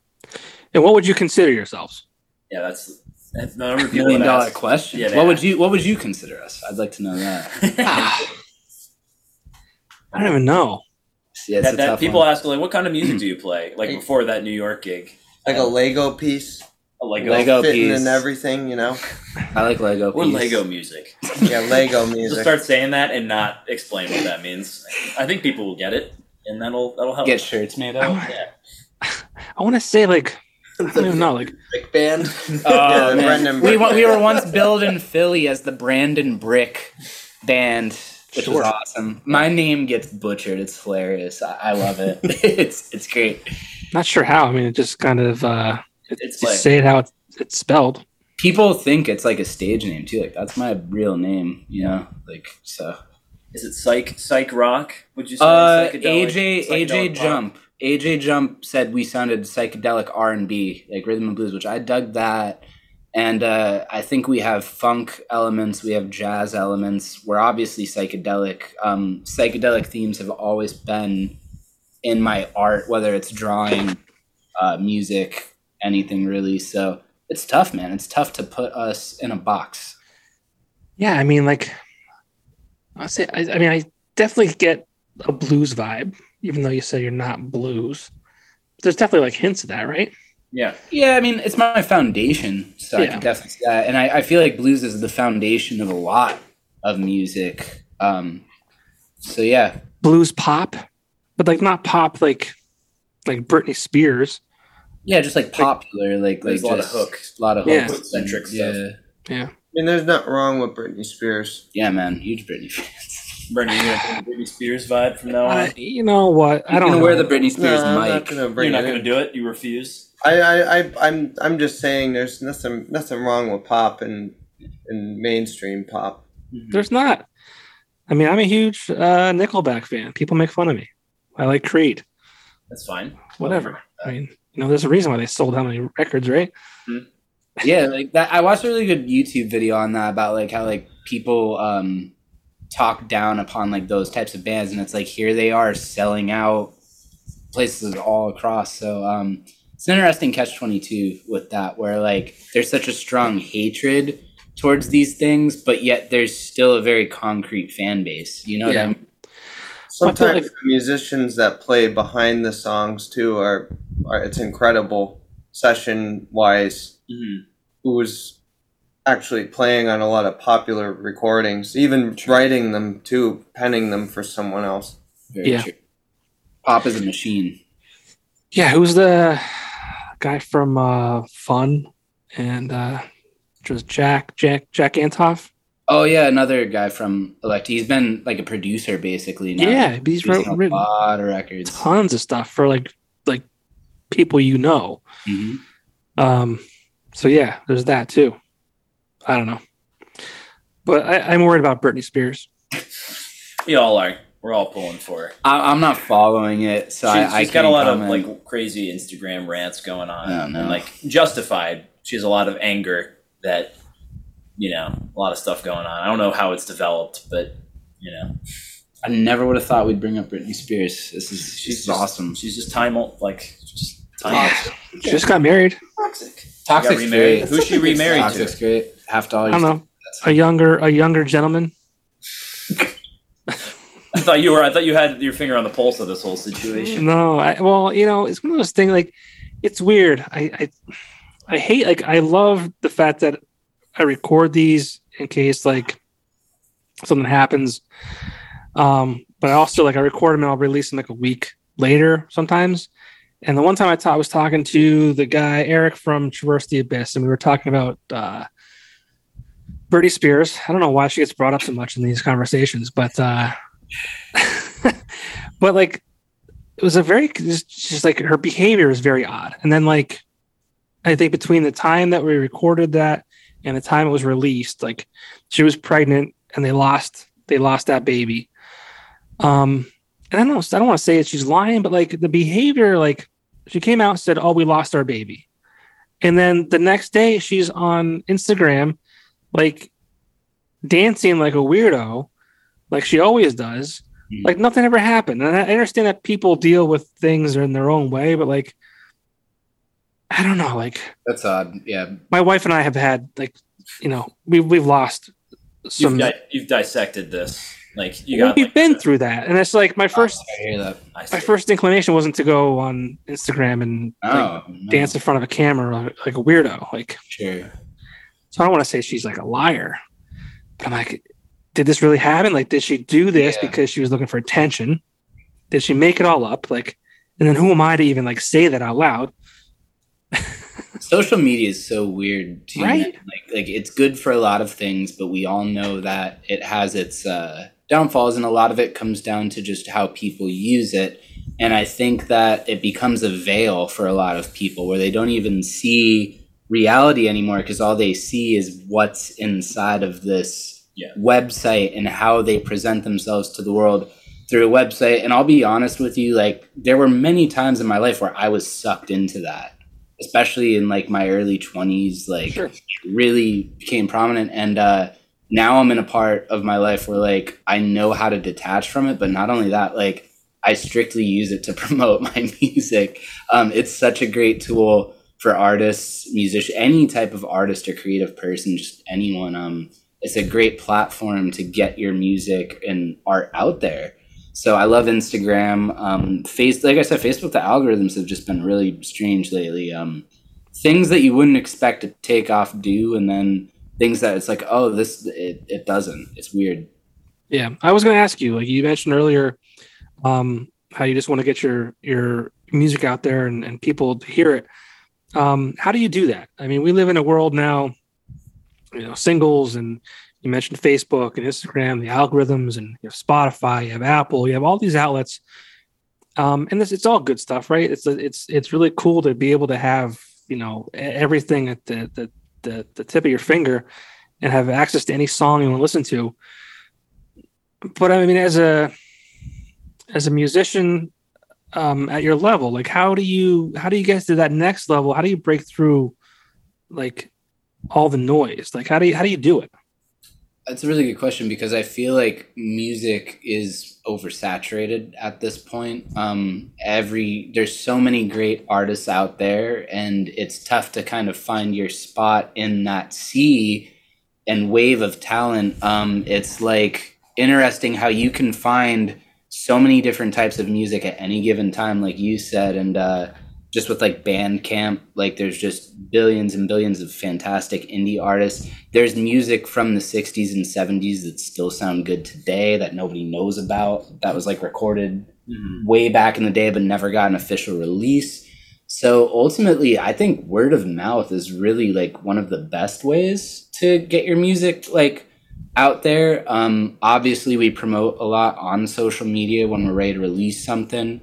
and what would you consider yourselves Yeah, that's, that's the number of people Million that dollar ask. question. Yeah, what would you What would you consider us? I'd like to know that. i don't even know Yeah, that, that people one. ask like, what kind of music do you play? Like before that New York gig, like a um, Lego piece, a Lego, Lego fitting piece. and everything. You know, I like Lego. or piece. Lego music. yeah, Lego Just music. start saying that and not explain what that means. I think people will get it, and that'll that'll help. Get shirts made out. Yeah. i want to say like i don't even know like Big band. Oh Yeah, man, Brendan we we were once billed in Philly as the Brandon Brick Band, which Sure. was awesome. My name gets butchered. It's hilarious. I, I love it. it's it's great. not sure how i mean it just kind of uh It's just like say it how it's, it's spelled People think it's like a stage name too. Like that's my real name. You know, like so. is it psych psych rock? Would you say Uh, psychedelic- AJ psychedelic AJ rock? Jump AJ Jump said we sounded psychedelic R and B like rhythm and blues, which I dug that. And uh, I think we have funk elements, we have jazz elements. We're obviously psychedelic. Um, psychedelic themes have always been in my art, whether it's drawing, uh, music, anything really. So it's tough, man. It's tough to put us in a box. Yeah, I mean, like, I say, I, I mean, I definitely get a blues vibe, even though you say you're not blues. There's definitely like hints of that, right? Yeah, Yeah, I mean, it's my foundation, so I can definitely see that. And I, I feel like blues is the foundation of a lot of music. Um, so yeah, Blues pop, but like not pop like like Britney Spears. Yeah, just like popular, like There's like a lot of just hook. a lot of Yeah. hooks, Centric yeah, stuff. Yeah, I mean, there's nothing wrong with Britney Spears. yeah, man, huge Britney fans. Brendan, you gonna take the Britney Spears vibe from now on? I, you know what? I I'm don't gonna know. wear the Britney Spears no, I'm not mic. gonna bring You're not it gonna in. do it. You refuse. I, I, I, I'm, I'm just saying, there's nothing, nothing wrong with pop and, and mainstream pop. There's not. I mean, I'm a huge uh, Nickelback fan. People make fun of me. I like Creed. That's fine. Whatever. I mean, you know, there's a reason why they sold how many records, right? yeah, like that. I watched a really good YouTube video on that about like how like people um talk down upon like those types of bands, and it's like here they are selling out places all across. So um, it's an interesting catch twenty two with that, where like there's such a strong hatred towards these things, but yet there's still a very concrete fan base. You know what I mean? Sometimes like- the musicians that play behind the songs too are it's incredible session wise. Mhm. Who was actually playing on a lot of popular recordings, even writing them too, penning them for someone else. Very Yeah. true. Pop is a machine. Yeah, who's the guy from uh, Fun and uh, which was Jack Jack Jack Antonoff? Oh yeah, another guy from Elect. He's been like a producer basically. Now. Yeah, he's Producing wrote, a lot of records. tons of stuff for like like people you know. Mhm. Um, so yeah, there's that too. I don't know, but I, I'm worried about Britney Spears. We all are. We're all pulling for her. I, I'm not following it, so She's, I, I she's got a lot comment. of like crazy Instagram rants going on, and like justified. She has a lot of anger that you know, a lot of stuff going on. I don't know how it's developed, but you know, I never would have thought we'd bring up Britney Spears. This is she's she's just, awesome. She's just time like just time. Yeah. She just got married. Toxic. Toxic's remarried. great. Who's she remarried to? Toxic's great. Have to I don't know, a younger a younger gentleman. I thought you were. I thought you had your finger on the pulse of this whole situation. No, I, well, you know, it's one of those things. Like, it's weird. I, I, I hate. Like, I love the fact that I record these in case like something happens. Um, but I also like I record them and I'll release them like a week later sometimes. And the one time I, I was talking to the guy Eric from Traverse the Abyss, and we were talking about uh, Britney Spears. I don't know why she gets brought up so much in these conversations, but uh, but like it was a very just, just like her behavior is very odd. And then like I think between the time that we recorded that and the time it was released, like she was pregnant and they lost they lost that baby. Um and I don't I don't want to say that she's lying, but like the behavior, like she came out and said, Oh, we lost our baby. And then the next day she's on Instagram, like dancing like a weirdo, like she always does Mhm. like nothing ever happened. And I I understand that people deal with things in their own way, but like, I don't know. Like That's odd. Yeah. my wife and I have had like, you know, we we've lost You've, some. di- you've dissected this. Like you got, we've like, been the- through that, and it's like my first I hear that. I my first inclination wasn't to go on Instagram and like, Oh, no. dance in front of a camera like, like a weirdo. Like, Sure. so I don't want to say she's like a liar, but I'm like, did this really happen? Like, did she do this Yeah. because she was looking for attention? Did she make it all up? Like, and then who am I to even like say that out loud? Social media is so weird too. Right? Like like it's good for a lot of things, but we all know that it has its uh, downfalls, and a lot of it comes down to just how people use it. And I think that it becomes a veil for a lot of people where they don't even see reality anymore because all they see is what's inside of this Yeah. website and how they present themselves to the world through a website. And I'll be honest with you, like there were many times in my life where I was sucked into that, especially in like my early twenties, like Sure. really became prominent. And uh, now I'm in a part of my life where like I know how to detach from it, but not only that, like I strictly use it to promote my music. Um, it's such a great tool for artists, musicians, any type of artist or creative person, just anyone. Um, it's a great platform to get your music and art out there. So I love Instagram. Um, face, like I said, Facebook. The algorithms have just been really strange lately. Um, things that you wouldn't expect to take off do, and then things that it's like, oh, this it, it doesn't. It's weird. Yeah, I was going to ask you. Like you mentioned earlier, um, how you just want to get your your music out there and, and people to hear it. Um, how do you do that? I mean, we live in a world now, you know, singles and you mentioned Facebook and Instagram, the algorithms, and you have Spotify, you have Apple, you have all these outlets. Um, and this it's all good stuff, right? It's it's it's really cool to be able to have you know everything at the the the, the tip of your finger and have access to any song you want to listen to but I mean, as a as a musician um, at your level, like how do you how do you get to that next level? How do you break through like all the noise? Like how do you how do you do it? That's a really good question because I feel like music is oversaturated at this point. Um, every there's so many great artists out there, and it's tough to kind of find your spot in that sea and wave of talent. Um, it's like interesting how you can find so many different types of music at any given time, like you said, and uh, just with like Bandcamp, like there's just billions and billions of fantastic indie artists. There's music from the 60s and 70s that still sound good today that nobody knows about. That was like recorded Mhm. way back in the day but never got an official release. So ultimately, I think word of mouth is really like one of the best ways to get your music like out there. Um, obviously, we promote a lot on social media when we're ready to release something.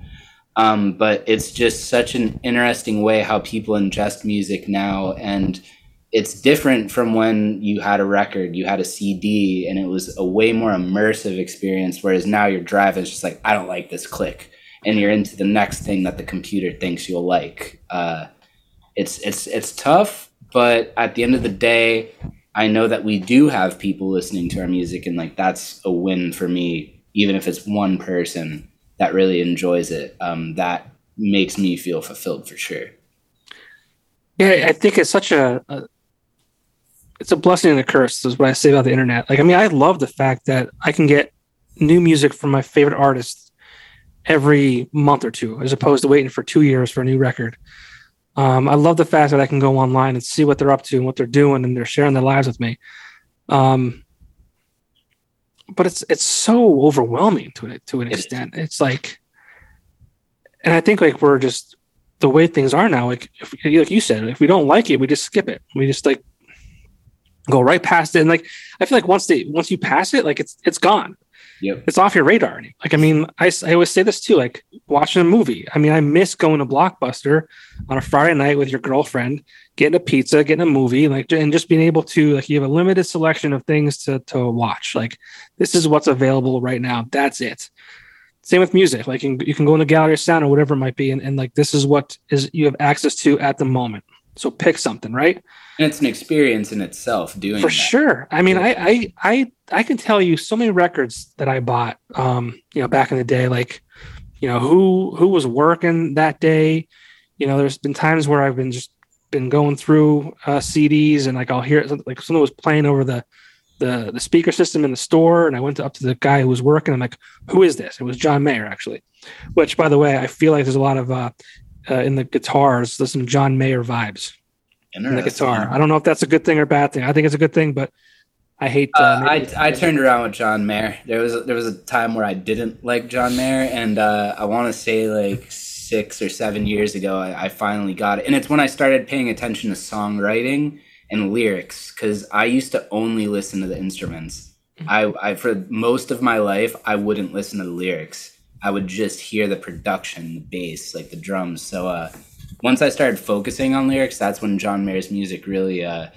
Um, but it's just such an interesting way how people ingest music now, and it's different from when you had a record, you had a CD, and it was a way more immersive experience. Whereas now you're driving, it's just like I don't like this click, and you're into the next thing that the computer thinks you'll like. Uh, it's it's it's tough, but at the end of the day, I know that we do have people listening to our music, and like that's a win for me. Even if it's one person that really enjoys it, um, that makes me feel fulfilled for sure. Yeah, I think it's such a, a it's a blessing and a curse. Is what I say about the internet. Like, I mean, I love the fact that I can get new music from my favorite artists every month or two, as opposed to waiting for two years for a new record. Um, I love the fact that I can go online and see what they're up to and what they're doing, and they're sharing their lives with me. Um, but it's it's so overwhelming to it to an extent. It's like, and I think like we're just the way things are now. Like if, like you said, if we don't like it, we just skip it. We just like go right past it. And like I feel like once they once you pass it, like it's it's gone. Yep. It's off your radar. Like I mean, I, I always say this too. Like watching a movie. I mean, I miss going to Blockbuster on a Friday night with your girlfriend, getting a pizza, getting a movie, like and just being able to like you have a limited selection of things to to watch. Like this is what's available right now. That's it. Same with music. Like you can, you can go in the gallery of sound or whatever it might be, and, and like this is what is you have access to at the moment. So pick something, right? And it's an experience in itself doing For that. sure. I mean, I, I I I can tell you so many records that I bought um, you know, back in the day, like, you know, who who was working that day. You know, there's been times where I've been just been going through uh, CDs and like I'll hear it like someone was playing over the the the speaker system in the store and I went to, up to the guy who was working. I'm like, who is this? It was John Mayer actually. Which by the way, I feel like there's a lot of uh, uh in the guitars, there's some John Mayer vibes in the guitar. I don't know if that's a good thing or bad thing. I think it's a good thing, but I hate. Uh, Uh, I, I turned around with John Mayer. There was there was a time where I didn't like John Mayer, and uh, I want to say like six or seven years ago, I, I finally got it. And it's when I started paying attention to songwriting and lyrics, because I used to only listen to the instruments. I, I for most of my life, I wouldn't listen to the lyrics. I would just hear the production, the bass, like the drums. So uh, once I started focusing on lyrics, that's when John Mayer's music really uh,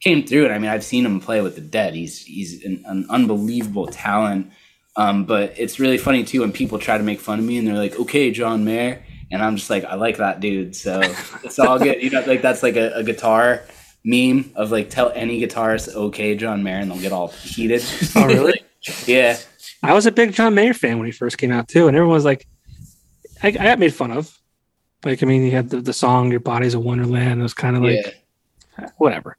came through. And I mean, I've seen him play with the Dead. He's he's an, an unbelievable talent. Um, but it's really funny too when people try to make fun of me and they're like, "Okay, John Mayer," and I'm just like, "I like that dude." So it's all good. You know, like that's like a, a guitar meme of like tell any guitarist, "Okay, John Mayer," and they'll get all heated. Oh, really? yeah. I was a big John Mayer fan when he first came out too, and everyone was like, I, I got made fun of. Like, I mean, he had the, the song "Your Body's a Wonderland." It was kind of like yeah. whatever.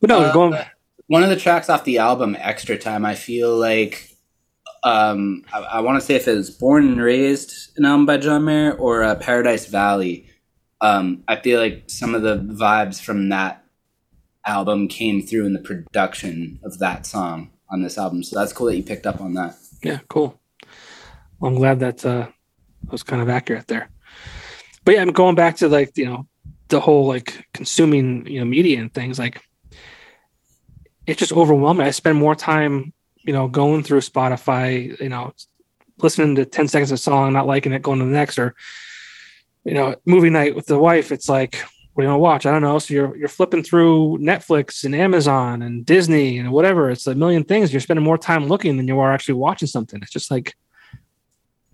But no, Uh, going. one of the tracks off the album extra time i feel like um i, I want to say if it was born and raised an album by john mayer or uh, paradise valley um i feel like some of the vibes from that album came through in the production of that song on this album so that's cool that you picked up on that Yeah, cool. Well, I'm glad that uh, was kind of accurate there. But yeah, I'm going back to like you know the whole like consuming you know media and things like it's just overwhelming. I spend more time you know going through Spotify, you know, listening to 10 seconds of song, not liking it, going to the next, or you know, movie night with the wife. It's like what do you want to watch? I don't know. So you're you're flipping through Netflix and Amazon and Disney and whatever. It's a million things. You're spending more time looking than you are actually watching something. It's just like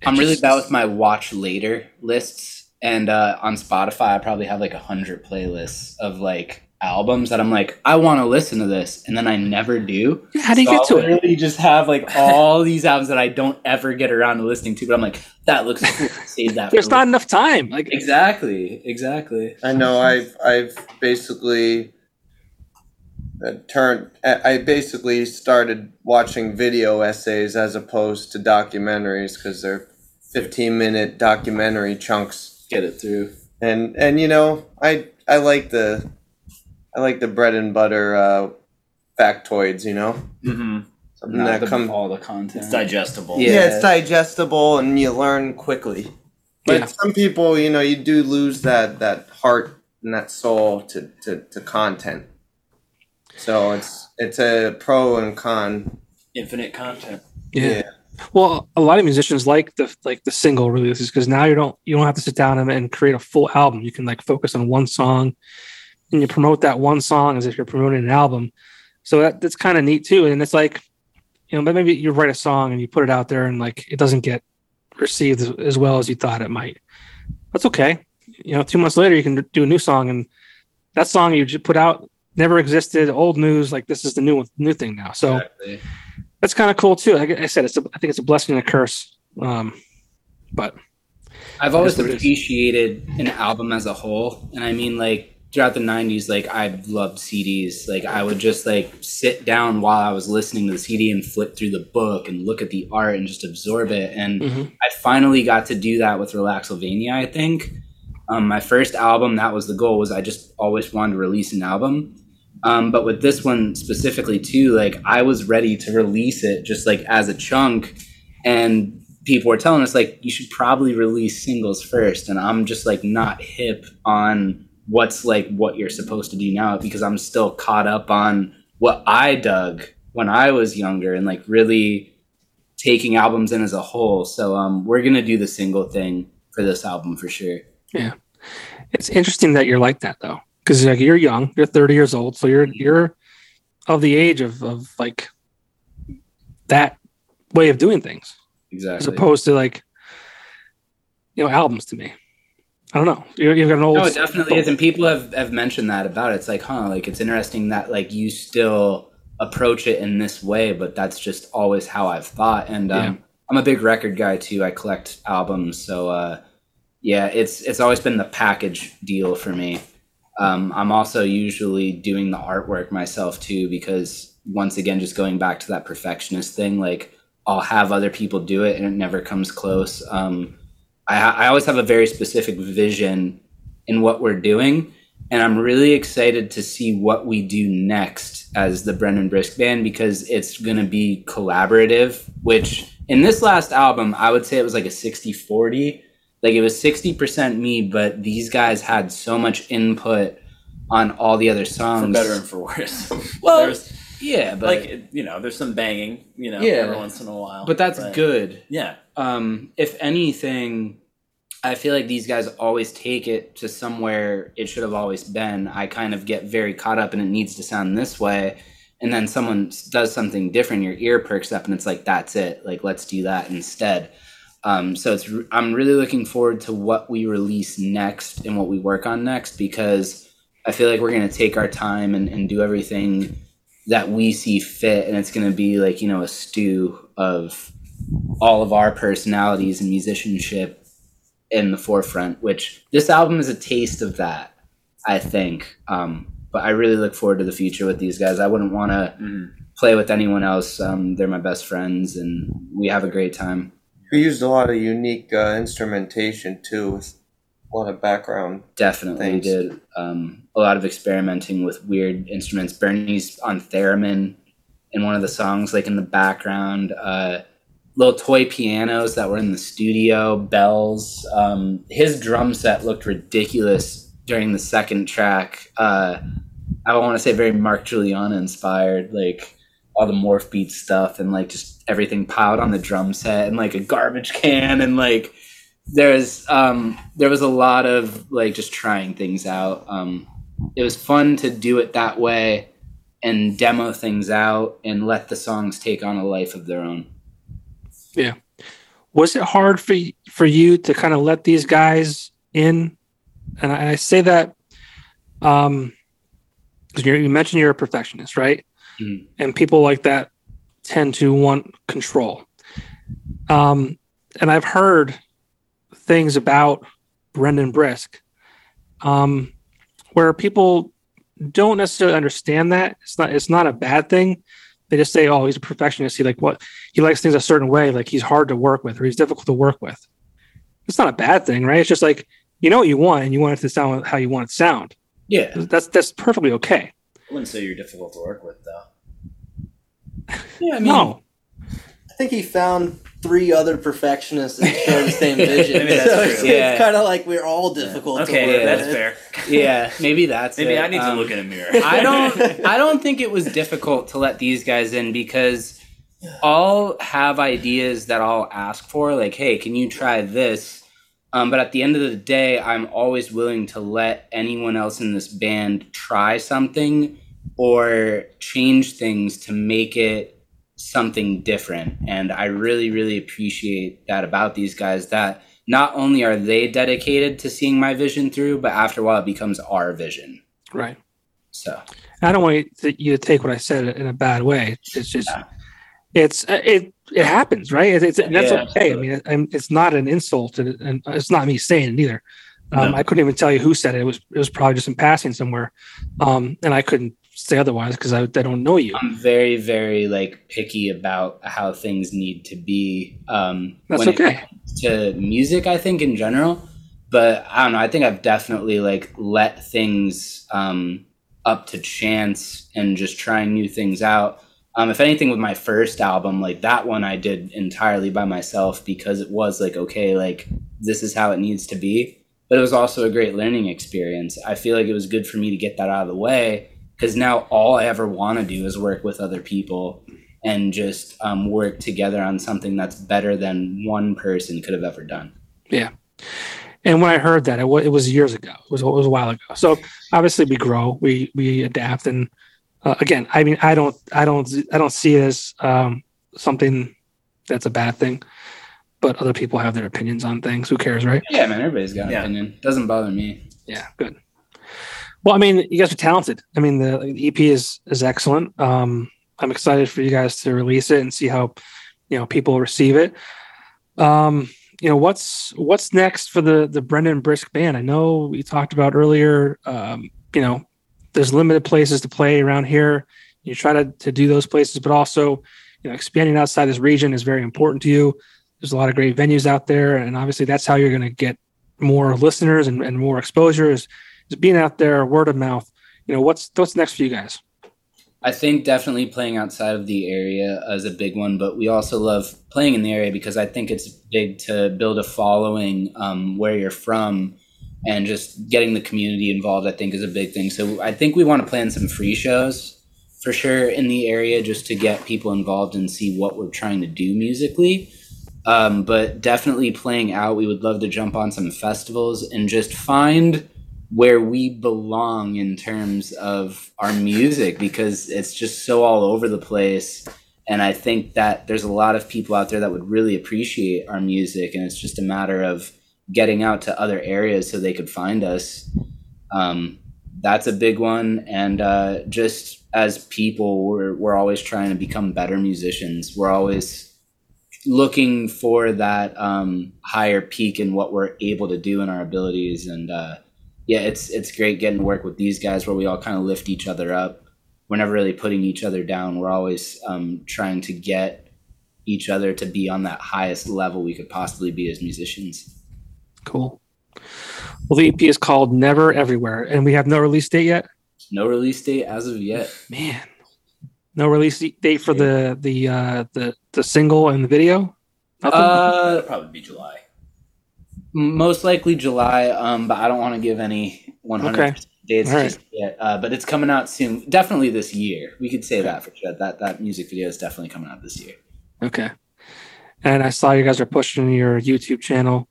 i'm really just- bad with my watch later lists and uh on spotify i probably have like a hundred playlists of like albums that i'm like i want to listen to this and then i never do how do you So get to I'll it? literally just have like all these albums that I don't ever get around to listening to, but I'm like, that looks cool. Save that. There's for not enough time. Like exactly, exactly. I know I've I've basically uh, turned I I basically started watching video essays as opposed to documentaries because they're 15 minute documentary chunks Get it through. and and you know I I like the I like the bread and butter uh, factoids. You know, Mm-hmm. something Not that the, comes. all the content. It's digestible. Yeah. Yeah. it's digestible and you learn quickly. But Yeah. some people, you know, you do lose that that heart and that soul to, to, to content. So it's it's a pro and con. Infinite content. Yeah. Well, a lot of musicians like the like the single releases because now you don't you don't have to sit down and, and create a full album. You can like focus on one song, and you promote that one song as if you're promoting an album. So that that's kind of neat too. And it's like, you know, but maybe you write a song and you put it out there and like it doesn't get received as, well as you thought it might. That's okay. You know, two months later you can do a new song and that song you just put out never existed. Old news. Like this is the new one, new thing now. So Exactly. that's kind of cool too. Like I said, it's a, I think it's a blessing and a curse. Um, but I've always what it is. appreciated an album as a whole, and I mean like throughout the '90s, like I loved CDs. Like I would just like sit down while I was listening to the CD and flip through the book and look at the art and just absorb it. And Mhm. I finally got to do that with Relaxylvania. I think um, my first album that was the goal was I just always wanted to release an album. Um, but with this one specifically too, like I was ready to release it just like as a chunk, and people were telling us like you should probably release singles first, and I'm just like not hip on what's like what you're supposed to do now because I'm still caught up on what I dug when I was younger and like really taking albums in as a whole. So um, we're gonna do the single thing for this album for sure. Yeah, it's interesting that you're like that though, because like you're young, you're 30 years old, so you're you're of the age of of like that way of doing things, exactly, as opposed to like you know albums to me. I don't know. You're, you've got an old. No, it definitely is, and people have have mentioned that about it. It's like, huh, like it's interesting that like you still approach it in this way, but that's just always how I've thought. And um, Yeah. I'm a big record guy too. I collect albums, so uh, yeah, it's it's always been the package deal for me. Um, I'm also usually doing the artwork myself too, because once again, just going back to that perfectionist thing, like I'll have other people do it, and it never comes close. Um, I, I always have a very specific vision in what we're doing. And I'm really excited to see what we do next as the Brendan Brisk band because it's going to be collaborative, which in this last album, I would say it was like a 60 40. Like it was 60% me, but these guys had so much input on all the other songs. For better and for worse. Well, there's yeah, but like you know, there's some banging, you know, Yeah. every once in a while. but that's good. Yeah. Um, if anything, I feel like these guys always take it to somewhere it should have always been. I kind of get very caught up and it needs to sound this way. And then someone does something different, your ear perks up and it's like, that's it. Like, let's do that instead. Um, so it's, I'm really looking forward to what we release next and what we work on next because I feel like we're going to take our time and, and do everything that we see fit. And it's going to be like, you know, a stew of all of our personalities and musicianship in the forefront which this album is a taste of that i think um, but i really look forward to the future with these guys i wouldn't want to Mhm. play with anyone else um, they're my best friends and we have a great time We used a lot of unique uh, instrumentation too, with a lot of background. definitely Thanks. did um, a lot of experimenting with weird instruments bernie's on theremin in one of the songs like in the background uh, little toy pianos that were in the studio bells. Um, his drum set looked ridiculous during the second track. Uh, i want to say very mark guiliana inspired like all the morph beat stuff and like just everything piled on the drum set and like a garbage can and like there's um there was a lot of like just trying things out. Um it was fun to do it that way and demo things out and let the songs take on a life of their own was it hard for for you to kind of let these guys in? And I, I say that um, because you mentioned you're a perfectionist, right? Mhm. And people like that tend to want control. Um, and I've heard things about Brendan Brisk, um, where people don't necessarily understand that it's not it's not a bad thing. They just say, "Oh, he's a perfectionist. He like what he likes things a certain way. Like he's hard to work with, or he's difficult to work with." It's not a bad thing, right? It's just like you know what you want and you want it to sound how you want it to sound. Yeah. That's that's perfectly okay. I wouldn't say you're difficult to work with, though. Yeah, I mean, no, I think he found three other perfectionists that share the same vision. Maybe that's so true. it's, Yeah. it's kind of like we're all difficult to Okay, work yeah, that's with. fair. yeah, maybe that's Maybe it. I need to Um, look in a mirror. I don't I don't think it was difficult to let these guys in because I'll have ideas that I'll ask for, like, hey, can you try this? Um, but at the end of the day, I'm always willing to let anyone else in this band try something or change things to make it something different. And I really, really appreciate that about these guys that not only are they dedicated to seeing my vision through, but after a while it becomes our vision. right. So I don't want you to, take what I said in a bad way. It's just, Yeah. it's it it happens, right? It's, it's and that's Yeah, okay. I mean, it's not an insult, and, and it's not me saying it either. Um, No. I couldn't even tell you who said it. It was it was probably just in passing somewhere, um, and I couldn't say otherwise because I, I don't know you. I'm very, very like picky about how things need to be. Um, That's when it okay. comes to music, I think in general, but I don't know. I think I've definitely like let things um, up to chance and just trying new things out. Um, if anything, with my first album, like that one, I did entirely by myself because it was like okay, like this is how it needs to be. But it was also a great learning experience. I feel like it was good for me to get that out of the way because now all I ever want to do is work with other people and just um, work together on something that's better than one person could have ever done. Yeah. And when I heard that, it was, it was years ago. It was, it was a while ago. So obviously we grow, we we adapt, and uh, again, I mean, I don't, I don't, I don't see it as um, something that's a bad thing. But other people have their opinions on things. Who cares, right? Yeah, man, everybody's got an Yeah. opinion. Doesn't bother me. Yeah, good. Well, I mean, you guys are talented. I mean, the, the EP is is excellent. Um, I'm excited for you guys to release it and see how you know people receive it. Um, you know, what's what's next for the the Brendan Brisk band? I know we talked about earlier. Um, you know, there's limited places to play around here. You try to to do those places, but also, you know, expanding outside this region is very important to you. There's a lot of great venues out there, and obviously that's how you're going to get more listeners and, and more exposure is, is being out there, word of mouth. You know, what's what's next for you guys? I think definitely playing outside of the area is a big one, but we also love playing in the area because I think it's big to build a following um, where you're from and just getting the community involved, I think, is a big thing. So I think we want to plan some free shows for sure in the area just to get people involved and see what we're trying to do musically. Um, but definitely playing out, we would love to jump on some festivals and just find where we belong in terms of our music because it's just so all over the place. And I think that there's a lot of people out there that would really appreciate our music, and it's just a matter of getting out to other areas so they could find us. Um, that's a big one. And uh, just as people, we're, we're always trying to become better musicians. We're always looking for that um, higher peak in what we're able to do in our abilities. And uh, yeah, it's it's great getting to work with these guys where we all kind of lift each other up. We're never really putting each other down. We're always um, trying to get each other to be on that highest level we could possibly be as musicians. Cool. Well, the EP is called Never Everywhere, and we have no release date yet. No release date as of yet. Man, no release date for the the uh, the the single and the video. Nothing? Uh, probably be July. most likely July, um, but I don't want to give any 100 Okay. dates All right. just yet. Uh, but it's coming out soon. Definitely this year. We could say that for sure. That that music video is definitely coming out this year. okay. And I saw you guys are pushing your YouTube channel.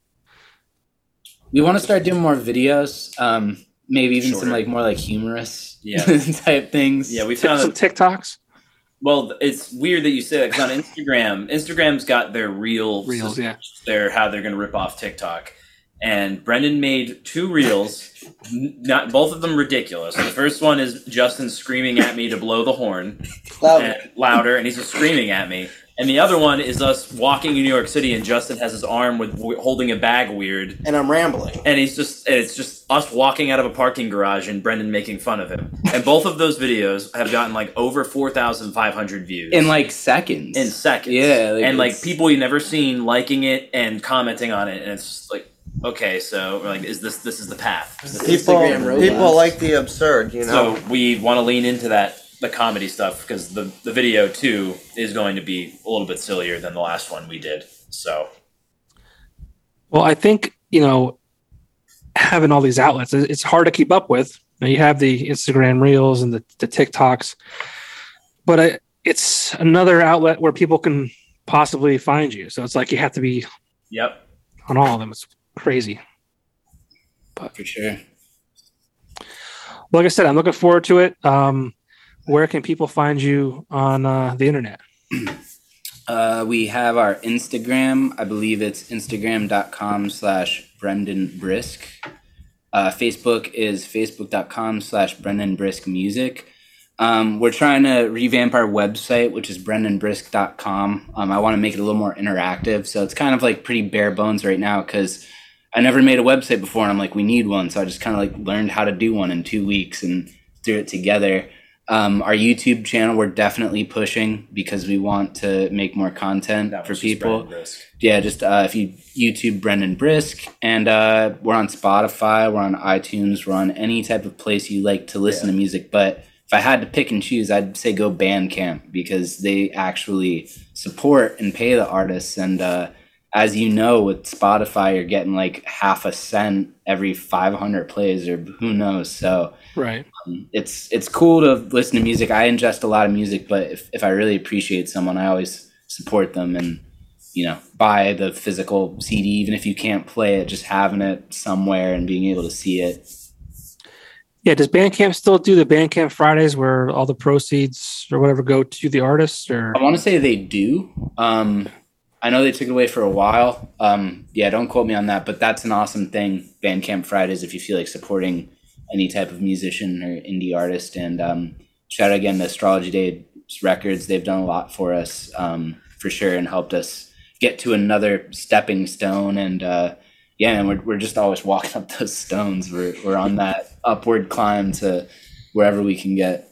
We want to start doing more videos. Um, maybe even some like more like humorous Yeah. type things. Yeah, we found Some TikToks. Well, it's weird that you say that because on Instagram, Instagram's got their real Reels, yeah. their how they're going to rip off TikTok. And Brendan made two reels, not both of them ridiculous. The first one is Justin screaming at me to blow the horn Loud. and louder, and he's just screaming at me. And the other one is us walking in New York City, and Justin has his arm with holding a bag weird, and I'm rambling. and he's just and it's just us walking out of a parking garage and Brendan making fun of him. And both of those videos have gotten like over four thousand five hundred views in like seconds. in seconds. Yeah, like, and like people you've never seen liking it and commenting on it, and it's just like okay, so we're like, is this this is the path? This is- People, Instagram people like the absurd, you know. So we want to lean into that the comedy stuff because the the video too is going to be a little bit sillier than the last one we did. So Well, I think you know having all these outlets, it's hard to keep up with. You, know, you have the Instagram Reels and the, the TikToks, but I, it's another outlet where people can possibly find you. So it's like you have to be yep. on all of them. It's crazy. But for sure. Like I said, I'm looking forward to it. Um, where can people find you on uh, the internet? Uh, we have our Instagram. I believe it's instagram.com slash Brendan Brisk. Uh, Facebook is facebook.com slash Brendan Brisk Music. Um, we're trying to revamp our website, which is brendanbrisk.com. Um, I want to make it a little more interactive. So it's kind of like pretty bare bones right now because I never made a website before and I'm like, we need one. So I just kind of like learned how to do one in two weeks and threw it together. Um, our YouTube channel, we're definitely pushing because we want to make more content That for people. Yeah, just uh, if you YouTube Brendan Brisk, and uh, we're on Spotify, we're on iTunes, we're on any type of place you like to listen to music. But if I had to pick and choose, I'd say go Bandcamp because they actually support and pay the artists. And uh, as you know, with Spotify, you're getting like half a cent every 500 plays, or who knows. So Right. um, it's it's cool to listen to music. I ingest a lot of music, but if, if I really appreciate someone, I always support them and you know buy the physical CD, even if you can't play it, just having it somewhere and being able to see it. Yeah. Does Bandcamp still do the Bandcamp Fridays where all the proceeds or whatever go to the artist? Or I want to say they do. Um, I know they took it away for a while. Um, yeah, don't quote me on that, but that's an awesome thing. Bandcamp Fridays, if you feel like supporting any type of musician or indie artist, and um, shout out again to Astrology Day Records. They've done a lot for us um, for sure and helped us get to another stepping stone. And uh, yeah, and we're we're just always walking up those stones. We're we're on that upward climb to wherever we can get.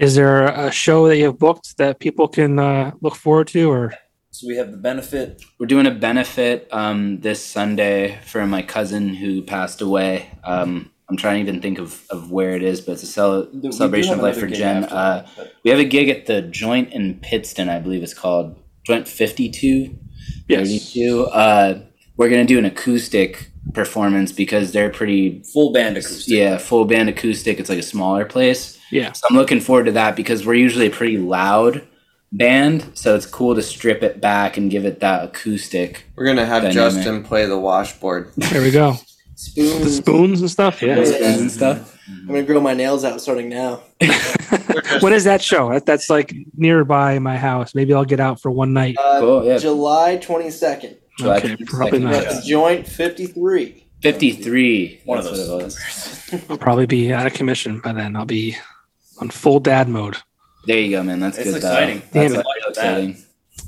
Is there a show that you have booked that people can uh, look forward to? Or So we have the benefit. We're doing a benefit um, this Sunday for my cousin who passed away. Um, I'm trying to even think of, of where it is, but it's a cel- celebration of life for Jen. after Uh, but- we have a gig at the Joint in Pittston, I believe it's called Joint 52. Yes. 32. Uh, we're going to do an acoustic performance because they're pretty, full band acoustic. yeah, full band acoustic. It's like a smaller place. Yeah, So I'm looking forward to that because we're usually a pretty loud band. So it's cool to strip it back and give it that acoustic. We're gonna have Dynamic. Justin play the washboard. there we go. The Spoons. spoons and stuff. Yeah. Yeah. and stuff. I'm gonna grow my nails out starting now. when is that show? That, that's like nearby my house. Maybe I'll get out for one night. Uh, Cool, yeah. July 22nd. July Okay, 22nd. probably not. at Joint 53. 53. One of those. was. I'll probably be out of commission by then. I'll be on full dad mode. There you go, man. That's It's good. exciting. Though. Damn it. exciting.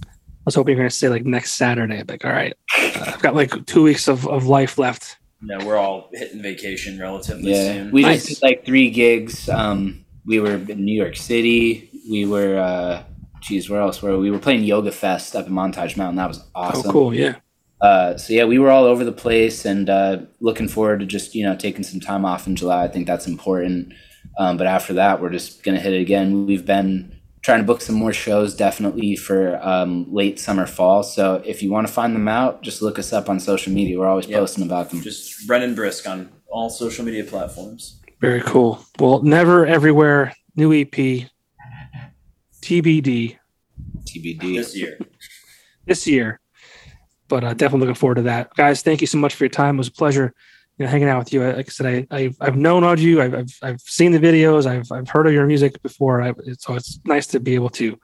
I was hoping you were going to say like next Saturday. I'm like, all right, uh, I've got like two weeks of, of life left. No, we're all hitting vacation relatively Yeah, soon. we Nice. just did like three gigs. Um, we were in New York City. We were, uh, geez, where else were we? We were playing Yoga Fest up in Montage Mountain. That was awesome. Oh, cool. Yeah. Uh, so yeah, we were all over the place and uh, looking forward to just you know taking some time off in July. I think that's important. Um, but after that, we're just gonna hit it again. We've been trying to book some more shows, definitely for um, late summer, fall. So if you want to find them out, just look us up on social media. We're always Yep. posting about them. Just Brendan Brisk on all social media platforms. Very cool. Well, never everywhere. New EP. TBD TBD. This year. this year. But uh, definitely looking forward to that, guys. Thank you so much for your time. It was a pleasure, you know, hanging out with you. Like I said, I, I've I've known of you. I've, I've I've seen the videos. I've I've heard of your music before. I, so it's nice to be able to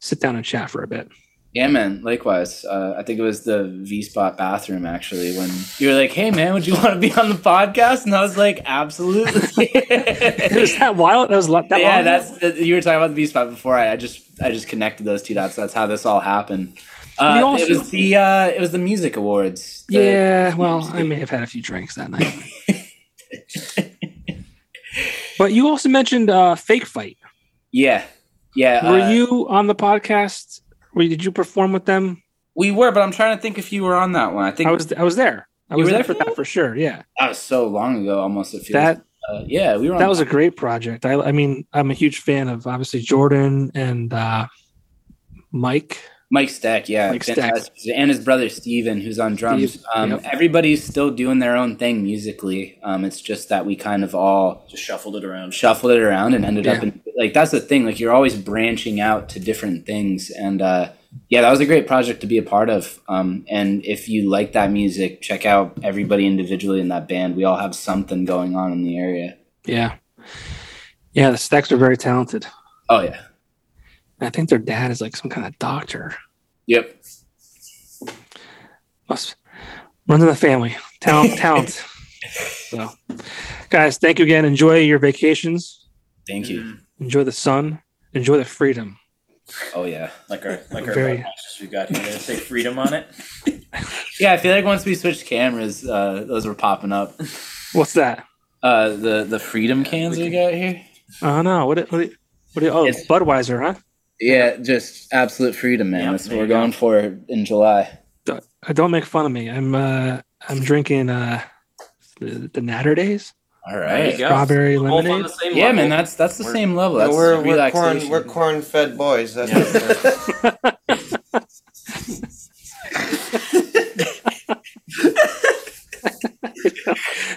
sit down and chat for a bit. Yeah, man. Likewise. Uh, I think it was the V Spot bathroom actually when you were like, "Hey, man, would you want to be on the podcast?" And I was like, "Absolutely." Was that wild? That was that yeah, long? that's that- you were talking about the V Spot before. I, I just I just connected those two dots. That's how this all happened. Uh, also- it was the uh, it was the music awards. The- yeah. Well, I may have had a few drinks that night. but you also mentioned uh, fake fight. yeah, yeah. Were uh, you on the podcast? Were, did you perform with them? We were, but I'm trying to think if you were on that one. I think I was I was there. I was there there? for that for sure. Yeah, that was so long ago, almost. It feels. that uh, yeah, we were. On that was a great project. I I mean I'm a huge fan of obviously Jordan and uh, Mike. Mike Stack, yeah, Mike Stack. and his brother Steven, who's on drums. Steve, um, yep. Everybody's still doing their own thing musically. Um, it's just that we kind of all Just shuffled it around. shuffled it around and ended up Yeah. in like that's the thing. Like you're always branching out to different things, and uh, yeah, that was a great project to be a part of. Um, and if you like that music, check out everybody individually in that band. We all have something going on in the area. Yeah, yeah. The Stacks are very talented. Oh yeah, I think their dad is like some kind of doctor. yep. Must runs in the family. Talent, talent. So, guys, thank you again. Enjoy your vacations. Thank you. Mhm. Enjoy the sun. Enjoy the freedom. Oh yeah. Like our like our Very- we've got here. They say freedom on it. Yeah, I feel like once we switched cameras, uh, those were popping up. What's that? Uh, the the freedom cans we got here. Oh no! What? It, What? What? what oh, It's- Budweiser, huh? Yeah, just absolute freedom, man. Yep, That's what we're you go. going for in July. Don't, uh, don't make fun of me. I'm uh I'm drinking uh the, the Naturdays All There you strawberry Both lemonade. the same Yeah, level. man, that's that's the We're- same level. That's we're we're corn we're corn fed boys. That's Yeah. what we're-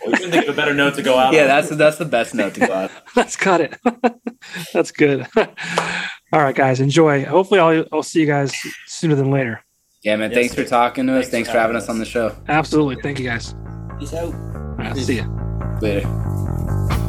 we couldn't think of a better note to go out. yeah, on. that's that's the best note to go out. Let's cut it. That's good. All right, guys, enjoy. Hopefully, I'll I'll see you guys sooner than later. Yeah, man. Yes, thanks for talking to us. Thanks Thanks, for for having having us on the show. Absolutely. Thank you, guys. Peace out. All right, see you. Later.